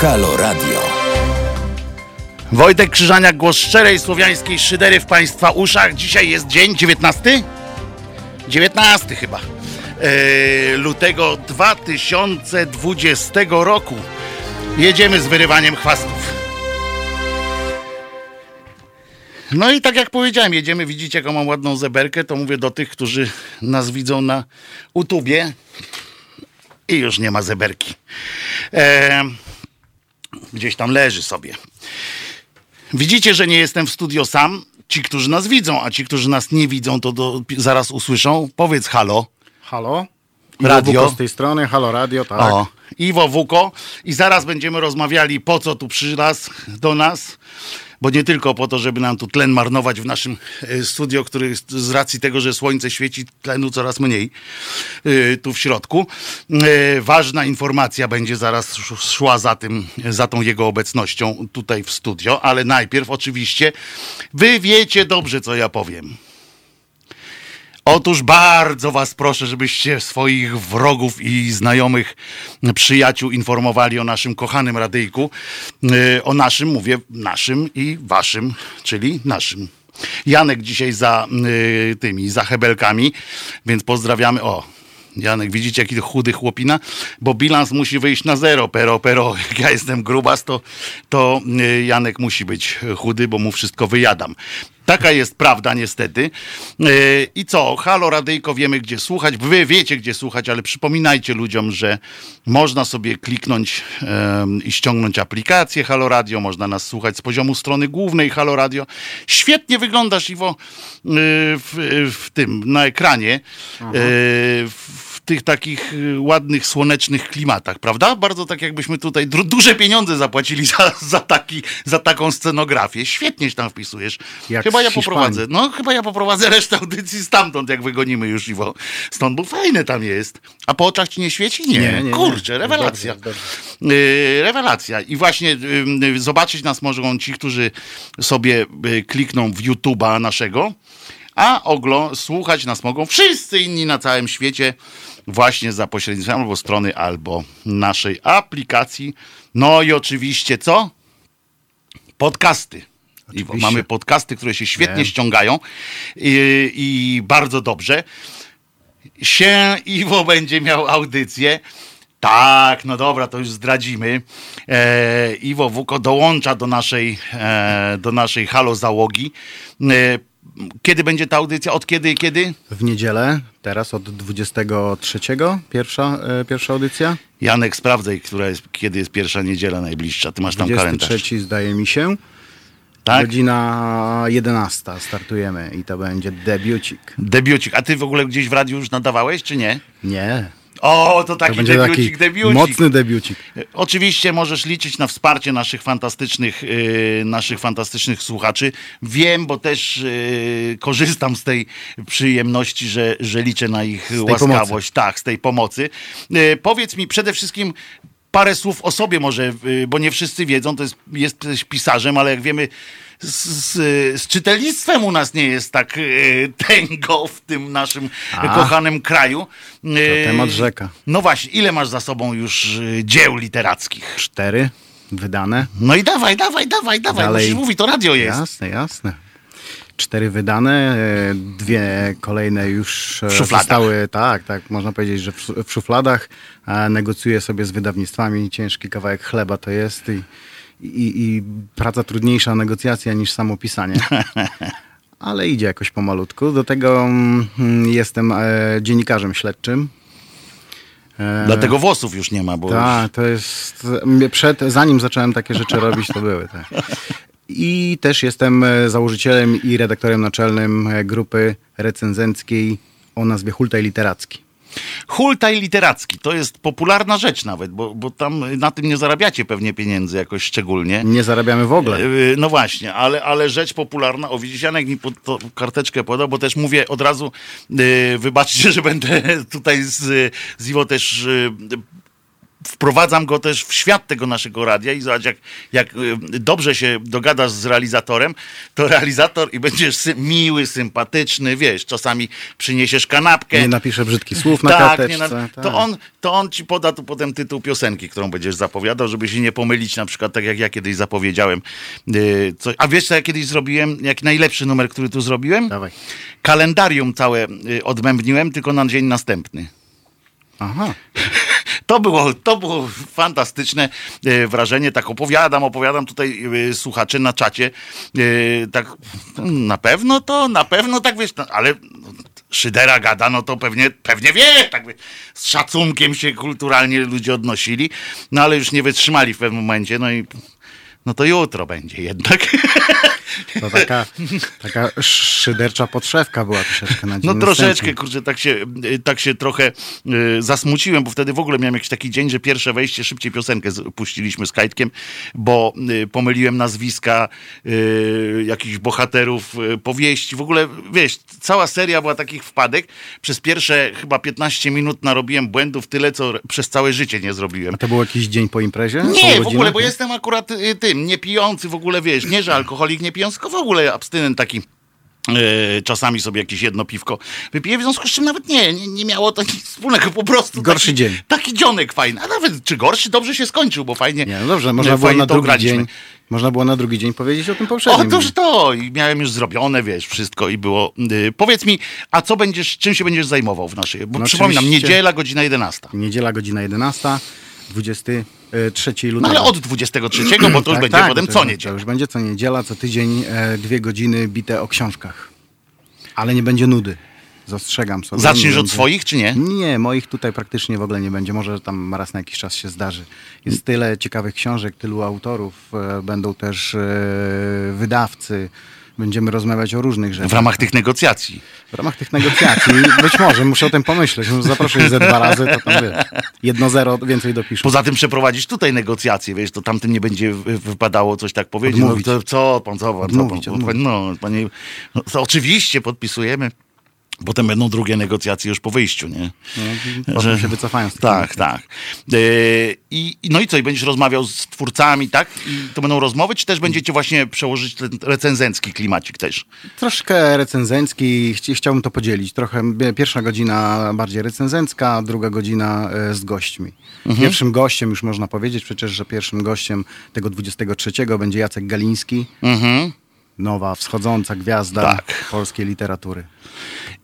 Halo Radio. Wojtek Krzyżaniak, głos szczerej słowiańskiej szydery w Państwa uszach. Dzisiaj jest dzień 19? 19 chyba. E, lutego 2020 roku. Jedziemy z wyrywaniem chwastów. No i tak jak powiedziałem, jedziemy, widzicie jaką mam ładną zeberkę, to mówię do tych, którzy nas widzą na utubie i już nie ma zeberki. E, gdzieś tam leży sobie. Widzicie, że nie jestem w studio sam. Ci, którzy nas widzą, a ci, którzy nas nie widzą, to do, zaraz usłyszą. Powiedz halo. Halo? Radio. Iwo Wuko z tej strony, halo radio, tak. O, Iwo Wuko. I zaraz będziemy rozmawiali, po co tu przylazł do nas. Bo nie tylko po to, żeby nam tu tlen marnować w naszym e, studio, który z racji tego, że słońce świeci, tlenu coraz mniej e, tu w środku. E, Ważna informacja będzie zaraz sz- szła za tym, za tą jego obecnością tutaj w studio, ale najpierw oczywiście wy wiecie dobrze, co ja powiem. Otóż bardzo was proszę, żebyście swoich wrogów i znajomych przyjaciół informowali o naszym kochanym radyjku. Yy, O naszym, mówię naszym i waszym, czyli naszym. Janek dzisiaj za yy, tymi, za hebelkami, więc pozdrawiamy. O, Janek, widzicie jaki chudy chłopina? Bo bilans musi wyjść na zero, pero, pero. Jak ja jestem grubas, to, to yy, Janek musi być chudy, bo mu wszystko wyjadam. Taka jest prawda niestety. Yy, I co? Halo Radyjko, wiemy gdzie słuchać. Wy wiecie gdzie słuchać, ale przypominajcie ludziom, że można sobie kliknąć i ściągnąć aplikację Halo Radio. Można nas słuchać z poziomu strony głównej Halo Radio. Świetnie wyglądasz, Iwo, yy, w, w tym, na ekranie. W w tych takich y, ładnych, słonecznych klimatach, prawda? Bardzo tak jakbyśmy tutaj dru- duże pieniądze zapłacili za, za, taki, za taką scenografię. Świetnie się tam wpisujesz. Jak chyba ja poprowadzę. No, chyba ja poprowadzę resztę audycji stamtąd, jak wygonimy już Iwo. Stąd, bo fajne tam jest. A po oczach ci nie świeci? Nie. Nie, nie, nie. Kurczę, rewelacja. Dobrze, Yy, rewelacja. I właśnie yy, zobaczyć nas mogą ci, którzy sobie yy, klikną w YouTube'a naszego, a oglo słuchać nas mogą wszyscy inni na całym świecie właśnie za pośrednictwem albo strony, albo naszej aplikacji. No i oczywiście co? Podcasty. Mamy podcasty, które się świetnie Wiem. ściągają i, i bardzo dobrze. Się Iwo będzie miał audycję. Tak, no dobra, to już zdradzimy. E, Iwo Wuko dołącza do naszej, e, do naszej halo załogi. E, kiedy będzie ta audycja? Od kiedy i kiedy? W niedzielę, teraz od 23, pierwsza, e, pierwsza audycja. Janek, sprawdzaj, która jest, kiedy jest pierwsza niedziela najbliższa. Ty masz tam kalendarz. 23 zdaje mi się. Tak? Godzina 11 startujemy i to będzie debiucik. Debiucik. A ty w ogóle gdzieś w radiu już nadawałeś, czy nie? Nie, O, to to taki będzie debiucik, taki debiucik. mocny debiucik. Oczywiście możesz liczyć na wsparcie naszych fantastycznych, yy, naszych fantastycznych słuchaczy. Wiem, bo też yy, korzystam z tej przyjemności, że, że liczę na ich łaskawość. pomocy. Tak, z tej pomocy. Yy, powiedz mi przede wszystkim parę słów o sobie może, yy, bo nie wszyscy wiedzą, to jest, jesteś pisarzem, ale jak wiemy, z, z, z czytelnictwem u nas nie jest tak yy, tęgo w tym naszym A. kochanym kraju. Yy, temat rzeka. No właśnie, ile masz za sobą już y, dzieł literackich? Cztery wydane. No i dawaj, dawaj, dawaj, dawaj, Dalej. musisz mówić, to radio jest. Jasne, jasne. Cztery wydane, e, dwie kolejne już e, zostały, tak, tak, można powiedzieć, że w, w szufladach. E, Negocjuję sobie z wydawnictwami, ciężki kawałek chleba to jest i, i, i praca trudniejsza negocjacja niż samo pisanie. Ale idzie jakoś pomalutku. Do tego mm, jestem e, dziennikarzem śledczym. E, Dlatego włosów już nie ma, bo już... tak, to jest. Przed, zanim zacząłem takie rzeczy robić, to były. Tak. I też jestem e, założycielem i redaktorem naczelnym grupy recenzenckiej o nazwie Hultaj Literacki. Hultaj literacki, to jest popularna rzecz nawet, bo, bo tam na tym nie zarabiacie pewnie pieniędzy jakoś szczególnie. Nie zarabiamy w ogóle. Yy, No właśnie, ale, ale rzecz popularna. O, widzisz, Janek mi pod, to karteczkę podał, bo też mówię od razu, yy, wybaczcie, że będę tutaj z, z Iwo też wprowadzam go też w świat tego naszego radia i zobacz, jak, jak y, dobrze się dogadasz z realizatorem, to realizator i będziesz sy miły, sympatyczny, wiesz, czasami przyniesiesz kanapkę. Nie napiszę brzydkich słów na tak, karteczce. na, tak. to, on, to on ci poda tu potem tytuł piosenki, którą będziesz zapowiadał, żeby się nie pomylić, na przykład tak jak ja kiedyś zapowiedziałem. Yy, coś. A wiesz, co ja kiedyś zrobiłem? Jak najlepszy numer, który tu zrobiłem? Dawaj. Kalendarium całe y, odmębniłem, tylko na dzień następny. Aha. To było, to było fantastyczne e, wrażenie. Tak opowiadam, opowiadam tutaj e, słuchacze na czacie. E, tak, na pewno to, na pewno tak wiesz, no, ale Szydera gada, no to pewnie, pewnie wie, tak wie, z szacunkiem się kulturalnie ludzie odnosili, no ale już nie wytrzymali w pewnym momencie, no i no to jutro będzie jednak. To taka, taka szydercza podszewka była troszeczkę na dzień No troszeczkę, następny. kurczę, tak się, tak się trochę y, zasmuciłem, bo wtedy w ogóle miałem jakiś taki dzień, że pierwsze wejście, szybciej piosenkę z- puściliśmy z Kajtkiem, bo y, pomyliłem nazwiska y, jakichś bohaterów powieści. W ogóle, wiesz, cała seria była takich wpadek. Przez pierwsze chyba 15 minut narobiłem błędów tyle, co przez całe życie nie zrobiłem. A to był jakiś dzień po imprezie? Nie, w ogóle, bo jestem akurat y, tym, niepijący w ogóle, wiesz, nie, że alkoholik nie pijący, tylko w ogóle abstynent taki. e, Czasami sobie jakieś jedno piwko wypiję, w związku z czym nawet nie, nie, nie miało to nic wspólnego, po prostu Gorszy taki, dzień. Taki dzionek fajny, a nawet czy gorszy, dobrze się skończył, bo fajnie Nie, no dobrze, e, można było fajnie na to drugi graliśmy. dzień. Można było na drugi dzień powiedzieć o tym poprzednim. toż to, i miałem już zrobione, wiesz, wszystko i było. y, powiedz mi, a co będziesz, czym się będziesz zajmował w naszej, bo No przypominam, niedziela, godzina 11. Niedziela, godzina 11, 23 lutego. No ale od 23, bo to już Tak, będzie tak, potem to, co To niedziela. już będzie co niedziela, co tydzień e, dwie godziny bite o książkach. Ale nie będzie nudy. Zastrzegam sobie. Zaczniesz Nie od będzie- swoich, czy nie? Nie, moich tutaj praktycznie w ogóle nie będzie. Może tam raz na jakiś czas się zdarzy. Jest tyle ciekawych książek, tylu autorów. E, będą też e, wydawcy. Będziemy rozmawiać o różnych rzeczach. W ramach tych negocjacji. W ramach tych negocjacji. Być może, muszę o tym pomyśleć. Zaproszę ich ze dwa razy, to tam wiesz, jedno zero więcej dopiszę. Poza tym przeprowadzić tutaj negocjacje, wiesz, to tamtym nie będzie wy- wypadało coś tak powiedzieć. Odmówić. No, to, co pan, co pan, co Odmówić, pan, odmówić. No, panie, no, oczywiście podpisujemy. Potem będą drugie negocjacje już po wyjściu, nie? No, potem się wycofają z Tak, tak. E, i, no i co, i będziesz rozmawiał z twórcami, tak? I to będą rozmowy, czy też będziecie właśnie przełożyć ten recenzencki klimacik też? Troszkę recenzencki, chci- chciałbym to podzielić. Trochę pierwsza godzina bardziej recenzencka, druga godzina e, z gośćmi. Mhm. Pierwszym gościem, już można powiedzieć przecież, że pierwszym gościem tego 23 będzie Jacek Galiński, Mhm. Nowa wschodząca gwiazda Tak. polskiej literatury.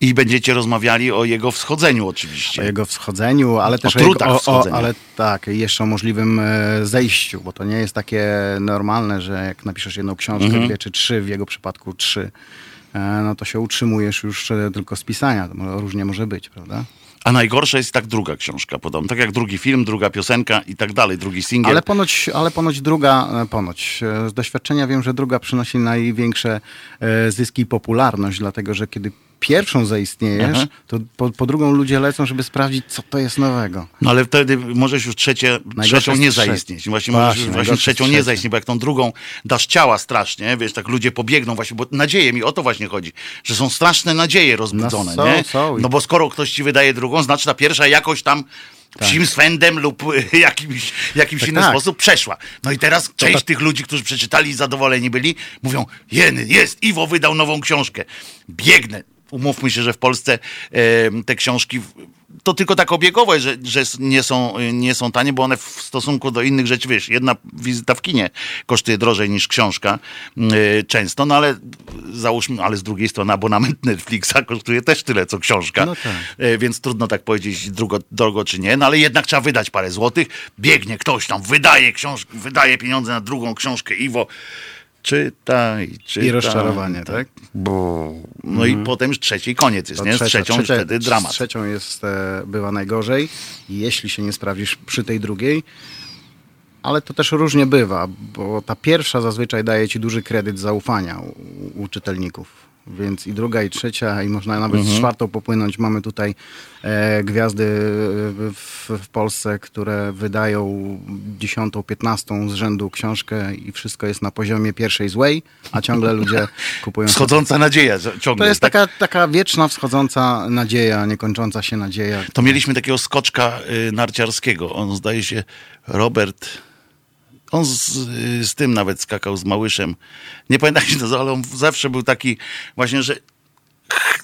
I będziecie rozmawiali o jego wschodzeniu oczywiście. O jego wschodzeniu, ale też o, trudach o, o, wschodzenia. ale tak, jeszcze o możliwym e, zejściu, bo to nie jest takie normalne, że jak napiszesz jedną książkę, Mhm. dwie czy trzy, w jego przypadku trzy, e, no to się utrzymujesz już e, tylko z pisania. To różnie może być, prawda? A najgorsza jest tak druga książka, podobno. Tak jak drugi film, druga piosenka i tak dalej, drugi singiel. Ale ponoć, ale ponoć druga, e, ponoć, e, z doświadczenia wiem, że druga przynosi największe e, zyski i popularność, dlatego że kiedy pierwszą zaistniejesz, Aha. to po, po drugą ludzie lecą, żeby sprawdzić, co to jest nowego. No ale wtedy możesz już trzecie, trzecią nie zaistnieć. Właśnie, Właśnie, możesz już właśnie trzecią nie zaistnieć, bo jak tą drugą dasz ciała strasznie, wiesz, tak ludzie pobiegną właśnie, bo nadzieje mi o to właśnie chodzi, że są straszne nadzieje rozbudzone, No są, nie? są. No bo skoro ktoś ci wydaje drugą, znaczy ta pierwsza jakoś tam psim swędem lub jakimś, jakimś Tak, inny tak. sposób przeszła. No i teraz część tak- tych ludzi, którzy przeczytali i zadowoleni byli, mówią, jeny, jest, Iwo wydał nową książkę. Biegnę. Umówmy się, że w Polsce te książki to tylko tak obiegowe, że, że nie, są, nie są tanie, bo one w stosunku do innych rzeczy, wiesz, jedna wizyta w kinie kosztuje drożej niż książka y, często, no ale załóżmy, ale z drugiej strony abonament Netflixa kosztuje też tyle, co książka, No tak. E, więc trudno tak powiedzieć drogo, drogo czy nie, no ale jednak trzeba wydać parę złotych, biegnie ktoś tam, wydaje książkę, wydaje pieniądze na drugą książkę, Iwo, czytaj, czytaj. I rozczarowanie, tak? Bo, no i potem już trzeciej koniec jest, To nie? Z trzecią już wtedy z dramat. trzecią jest, e, bywa najgorzej, jeśli się nie sprawdzisz przy tej drugiej. Ale to też różnie bywa, bo ta pierwsza zazwyczaj daje ci duży kredyt zaufania u, u czytelników. Więc i druga, i trzecia, i można nawet z czwartą popłynąć. Mamy tutaj e, gwiazdy w, w Polsce, które wydają dziesiątą, piętnastą z rzędu książkę i wszystko jest na poziomie pierwszej złej, a ciągle ludzie kupują. Wschodząca nadzieja ciągle. To jest tak? taka, taka wieczna, wschodząca nadzieja, niekończąca się nadzieja. To mieliśmy takiego skoczka y, narciarskiego. On zdaje się Robert. On z, z tym nawet skakał z Małyszem. Nie pamiętam się nazywa, ale on zawsze był taki właśnie, że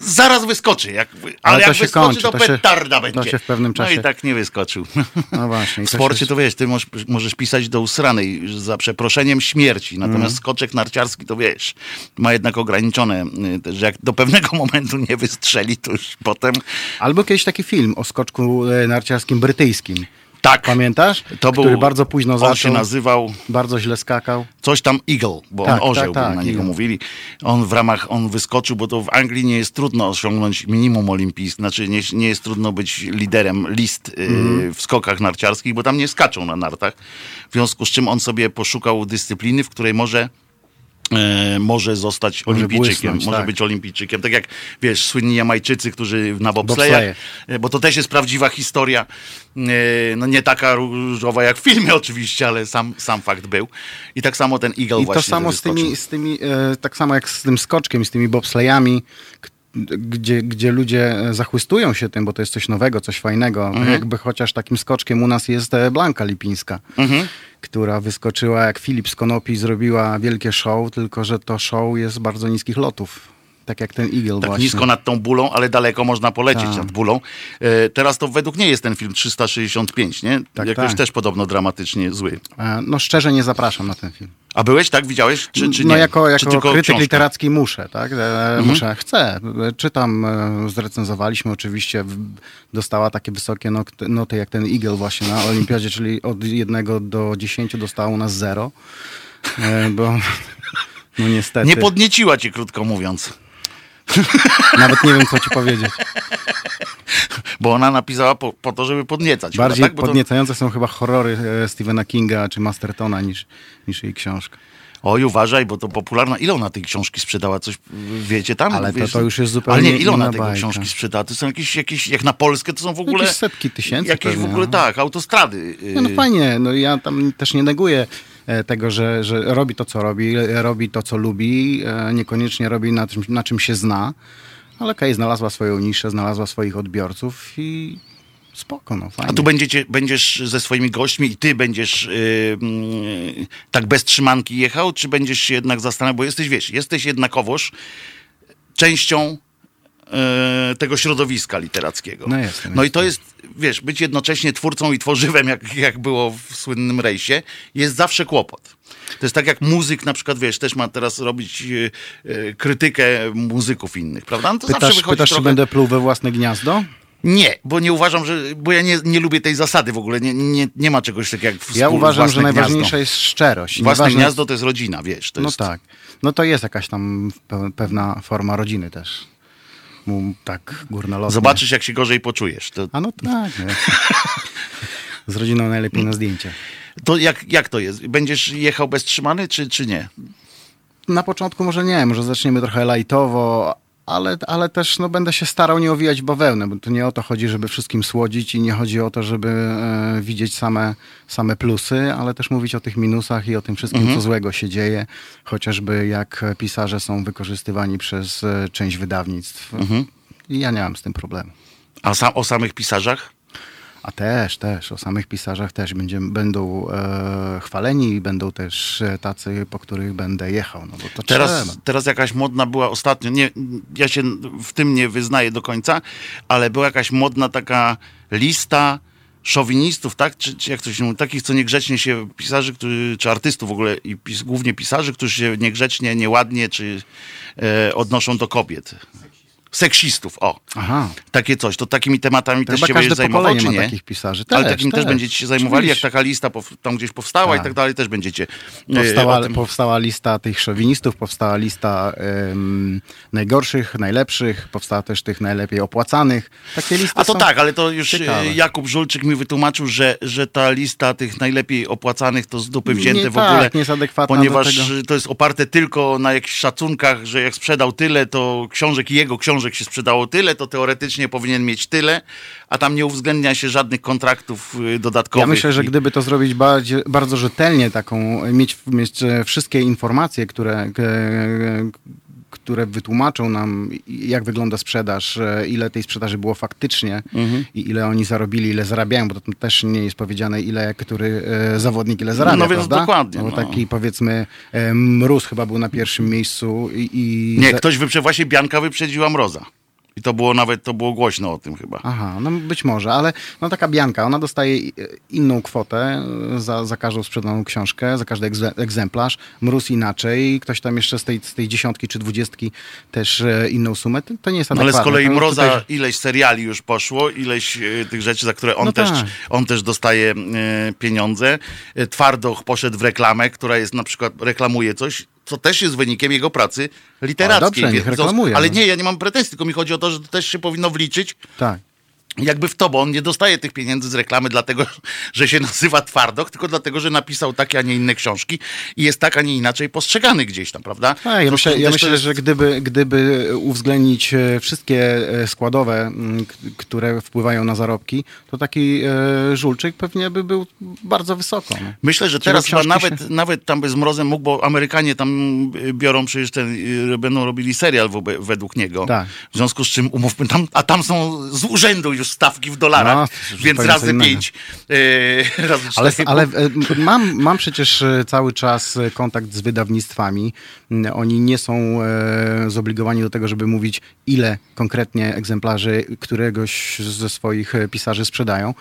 zaraz wyskoczy. Jak, ale, Ale to jak wyskoczy, kończy, to, to się- petarda to będzie. się w pewnym No czasie- i tak nie wyskoczył. No właśnie. W to sporcie się- to wiesz, ty możesz, możesz pisać do usranej za przeproszeniem śmierci, natomiast Mhm. skoczek narciarski to wiesz, ma jednak ograniczone, y, że jak do pewnego momentu nie wystrzeli, to już potem Albo kiedyś taki film o skoczku e, narciarskim brytyjskim. Tak. Pamiętasz? To Który był, bardzo późno on zaczął. się nazywał Bardzo źle skakał. coś tam Eagle, bo Tak, on orzeł tak, tak, na niego Eagle. mówili. On w ramach, on wyskoczył, bo to w Anglii nie jest trudno osiągnąć minimum olimpijskie, znaczy nie, nie jest trudno być liderem list y, Mhm. w skokach narciarskich, bo tam nie skaczą na nartach. W związku z czym on sobie poszukał dyscypliny, w której może może zostać Może olimpijczykiem, błysnąć, może tak. być olimpijczykiem. Tak jak, wiesz, słynni Jamajczycy, którzy na bobslejach, e, bo to też jest prawdziwa historia, e, no nie taka różowa jak w filmie oczywiście, ale sam, sam fakt był. I tak samo ten Eagle I właśnie to samo z tymi, z tymi e, tak samo jak z tym skoczkiem, z tymi bobslejami, gdzie, gdzie ludzie e, zachwystują się tym, bo to jest coś nowego, coś fajnego. Mhm. Jakby chociaż takim skoczkiem u nas jest e, Blanka Lipińska, Mhm. która wyskoczyła jak Filip z Konopi, zrobiła wielkie show, tylko że to show jest bardzo niskich lotów. Tak jak ten Eagle Tak właśnie. nisko nad tą bólą, ale daleko można polecieć Tak. nad bólą. E, teraz to według mnie jest ten film 365, nie? Tak, Jakoś tak. też podobno dramatycznie zły. E, No szczerze nie zapraszam na ten film. A byłeś, tak? Widziałeś? Czy, czy no nie? jako, czy jako tylko krytyk książkę? literacki muszę, tak? E, Mhm. Muszę, chcę. Czytam, e, zrecenzowaliśmy oczywiście, dostała takie wysokie noty jak ten Eagle właśnie na Olimpiadzie, czyli od 1 do 10 dostało u nas 0, e, bo no niestety, Nie podnieciła cię, krótko mówiąc. Nawet nie wiem co ci powiedzieć. Bo ona napisała po, po to, żeby podniecać. Bardziej tak? Bo to- podniecające są chyba horrory e, Stephena Kinga czy Mastertona niż, niż jej książka. Oj, uważaj, bo to popularna. Ile ona tej książki sprzedała? Coś wiecie tam? Ale to- Wiesz, to już jest zupełnie Ale nie, ile ona bajka. książki sprzedała? To są jakieś, jakieś, jak na Polskę, to są w ogóle... Jakieś setki tysięcy Jakieś w pewnie, ogóle, no. tak, autostrady. No y, fajnie, no ja tam też nie neguję tego, że, że robi to, co robi, e, robi to, co lubi, e, niekoniecznie robi na czym, na czym się zna, ale okej, znalazła swoją niszę, znalazła swoich odbiorców i spoko, no fajnie. A tu będziecie, będziesz ze swoimi gośćmi i ty będziesz yy, mm, tak bez trzymanki jechał, czy będziesz się jednak zastanawiał, bo jesteś, wiesz, jesteś jednakowoż częścią yy, tego środowiska literackiego. No No i to jest, wiesz, być jednocześnie twórcą i tworzywem, jak, jak było w słynnym rejsie, jest zawsze kłopot. To jest tak jak muzyk na przykład, wiesz, też ma teraz robić yy, yy, krytykę muzyków innych, prawda? No to zawsze Pytasz, wychodzi pytasz trochę... czy będę pluł we własne gniazdo? Nie, bo nie uważam, że. Bo ja nie, nie lubię tej zasady w ogóle. Nie, nie, nie ma czegoś takiego jak Ja współ- uważam, że najważniejsza gniazdo. jest szczerość. Własne Nieważne- gniazdo to jest rodzina, wiesz. To No jest... tak. No to jest jakaś tam pe- pewna forma rodziny też. Mu tak górnolotnie. Zobaczysz, jak się gorzej poczujesz. To, A no tak. Nie? Z rodziną najlepiej na zdjęcie. to jak, jak to jest? Będziesz jechał beztrzymany, czy, czy nie? Na początku może nie, może zaczniemy trochę lajtowo, ale, ale też no, będę się starał nie owijać w bawełnę, bo to nie o to chodzi, żeby wszystkim słodzić i nie chodzi o to, żeby e, widzieć same, same plusy, ale też mówić o tych minusach i o tym wszystkim, co złego się dzieje, chociażby jak pisarze są wykorzystywani przez e, część wydawnictw. I ja nie mam z tym problemu. A sam, o samych pisarzach? A też, też, o samych pisarzach też będzie, będą e, chwaleni i będą też e, tacy, po których będę jechał, no bo to Teraz, trzeba. teraz jakaś modna była ostatnio, nie, ja się w tym nie wyznaję do końca, ale była jakaś modna taka lista szowinistów, tak? Czy, czy jak to się mówi? Takich, co niegrzecznie się, pisarzy, którzy, czy artystów w ogóle, i pis, głównie pisarzy, którzy się niegrzecznie, nieładnie, czy e, odnoszą do kobiet. Seksistów, o. Aha. Takie coś, to takimi tematami To też się będziesz zajmował, czy nie? takich pisarzy. Ale Też, takim też, też. będziecie się zajmowali, jak taka lista tam gdzieś powstała i Tak. tak dalej, też będziecie e, Powstała, tym... powstała lista tych szowinistów, powstała lista najgorszych, najlepszych, powstała też tych najlepiej opłacanych. Takie listy A to tak, ale to już ciekawe. e, Jakub Żulczyk mi wytłumaczył, że, że ta lista tych najlepiej opłacanych to z dupy wzięte Nie, w ogóle. tak, nie jest adekwatna ponieważ to jest oparte tylko na jakichś szacunkach, że jak sprzedał tyle, to książek i jego książek się sprzedało tyle, to teoretycznie powinien mieć tyle, a tam nie uwzględnia się żadnych kontraktów y, dodatkowych. Ja myślę, że gdyby to zrobić bardziej, bardzo rzetelnie, taką, mieć, mieć e, wszystkie informacje, które, e, które wytłumaczą nam, jak wygląda sprzedaż, e, ile tej sprzedaży było faktycznie Mhm. i ile oni zarobili, ile zarabiają, bo to też nie jest powiedziane, ile który e, zawodnik ile zarabia, No więc prawda? dokładnie, Bo no. taki powiedzmy e, Mróz chyba był na pierwszym miejscu i... i Nie, ktoś wyprze, właśnie Bianka wyprzedziła Mroza. I to było nawet, to było głośno o tym chyba. Aha, no być może, ale no taka Bianka, ona dostaje i- inną kwotę e, za, za każdą sprzedaną książkę, za każdy egze- egzemplarz. Mróz inaczej, ktoś tam jeszcze z tej, z tej dziesiątki czy dwudziestki też e, inną sumę. To, nie jest No ale z adekwatne. kolei Mroza, tutaj- ileś seriali już poszło, ileś e, tych rzeczy, za które on, No też, tak. on też dostaje e, pieniądze. E, Twardoch poszedł w reklamę, która jest na przykład, reklamuje coś, co też jest wynikiem jego pracy literackiej. dobrze, niech reklamuje, Ale no. nie, ja nie mam pretensji, tylko mi chodzi o to, że to też się powinno wliczyć Tak. Jakby w to, bo on nie dostaje tych pieniędzy z reklamy dlatego, że się nazywa Twardoch, tylko dlatego, że napisał takie, a nie inne książki i jest tak, a nie inaczej postrzegany gdzieś tam, prawda? Tak, ja myślę, ja myślę jest- że gdyby, gdyby uwzględnić e, wszystkie e, składowe, które wpływają na zarobki, to taki e, żulczyk pewnie by był bardzo wysoko. No. Myślę, że teraz chyba nawet, nawet tam by z Mrozem mógł, bo Amerykanie tam biorą przecież ten, będą robili serial według niego. Tak. W związku z czym umówmy tam, a tam są z urzędu już stawki w dolarach, No, więc razy pięć, y, razy Ale, ale e, mam, mam przecież e, cały czas kontakt z wydawnictwami. Mm, Oni nie są e, zobligowani do tego, żeby mówić, ile konkretnie egzemplarzy któregoś ze swoich pisarzy sprzedają.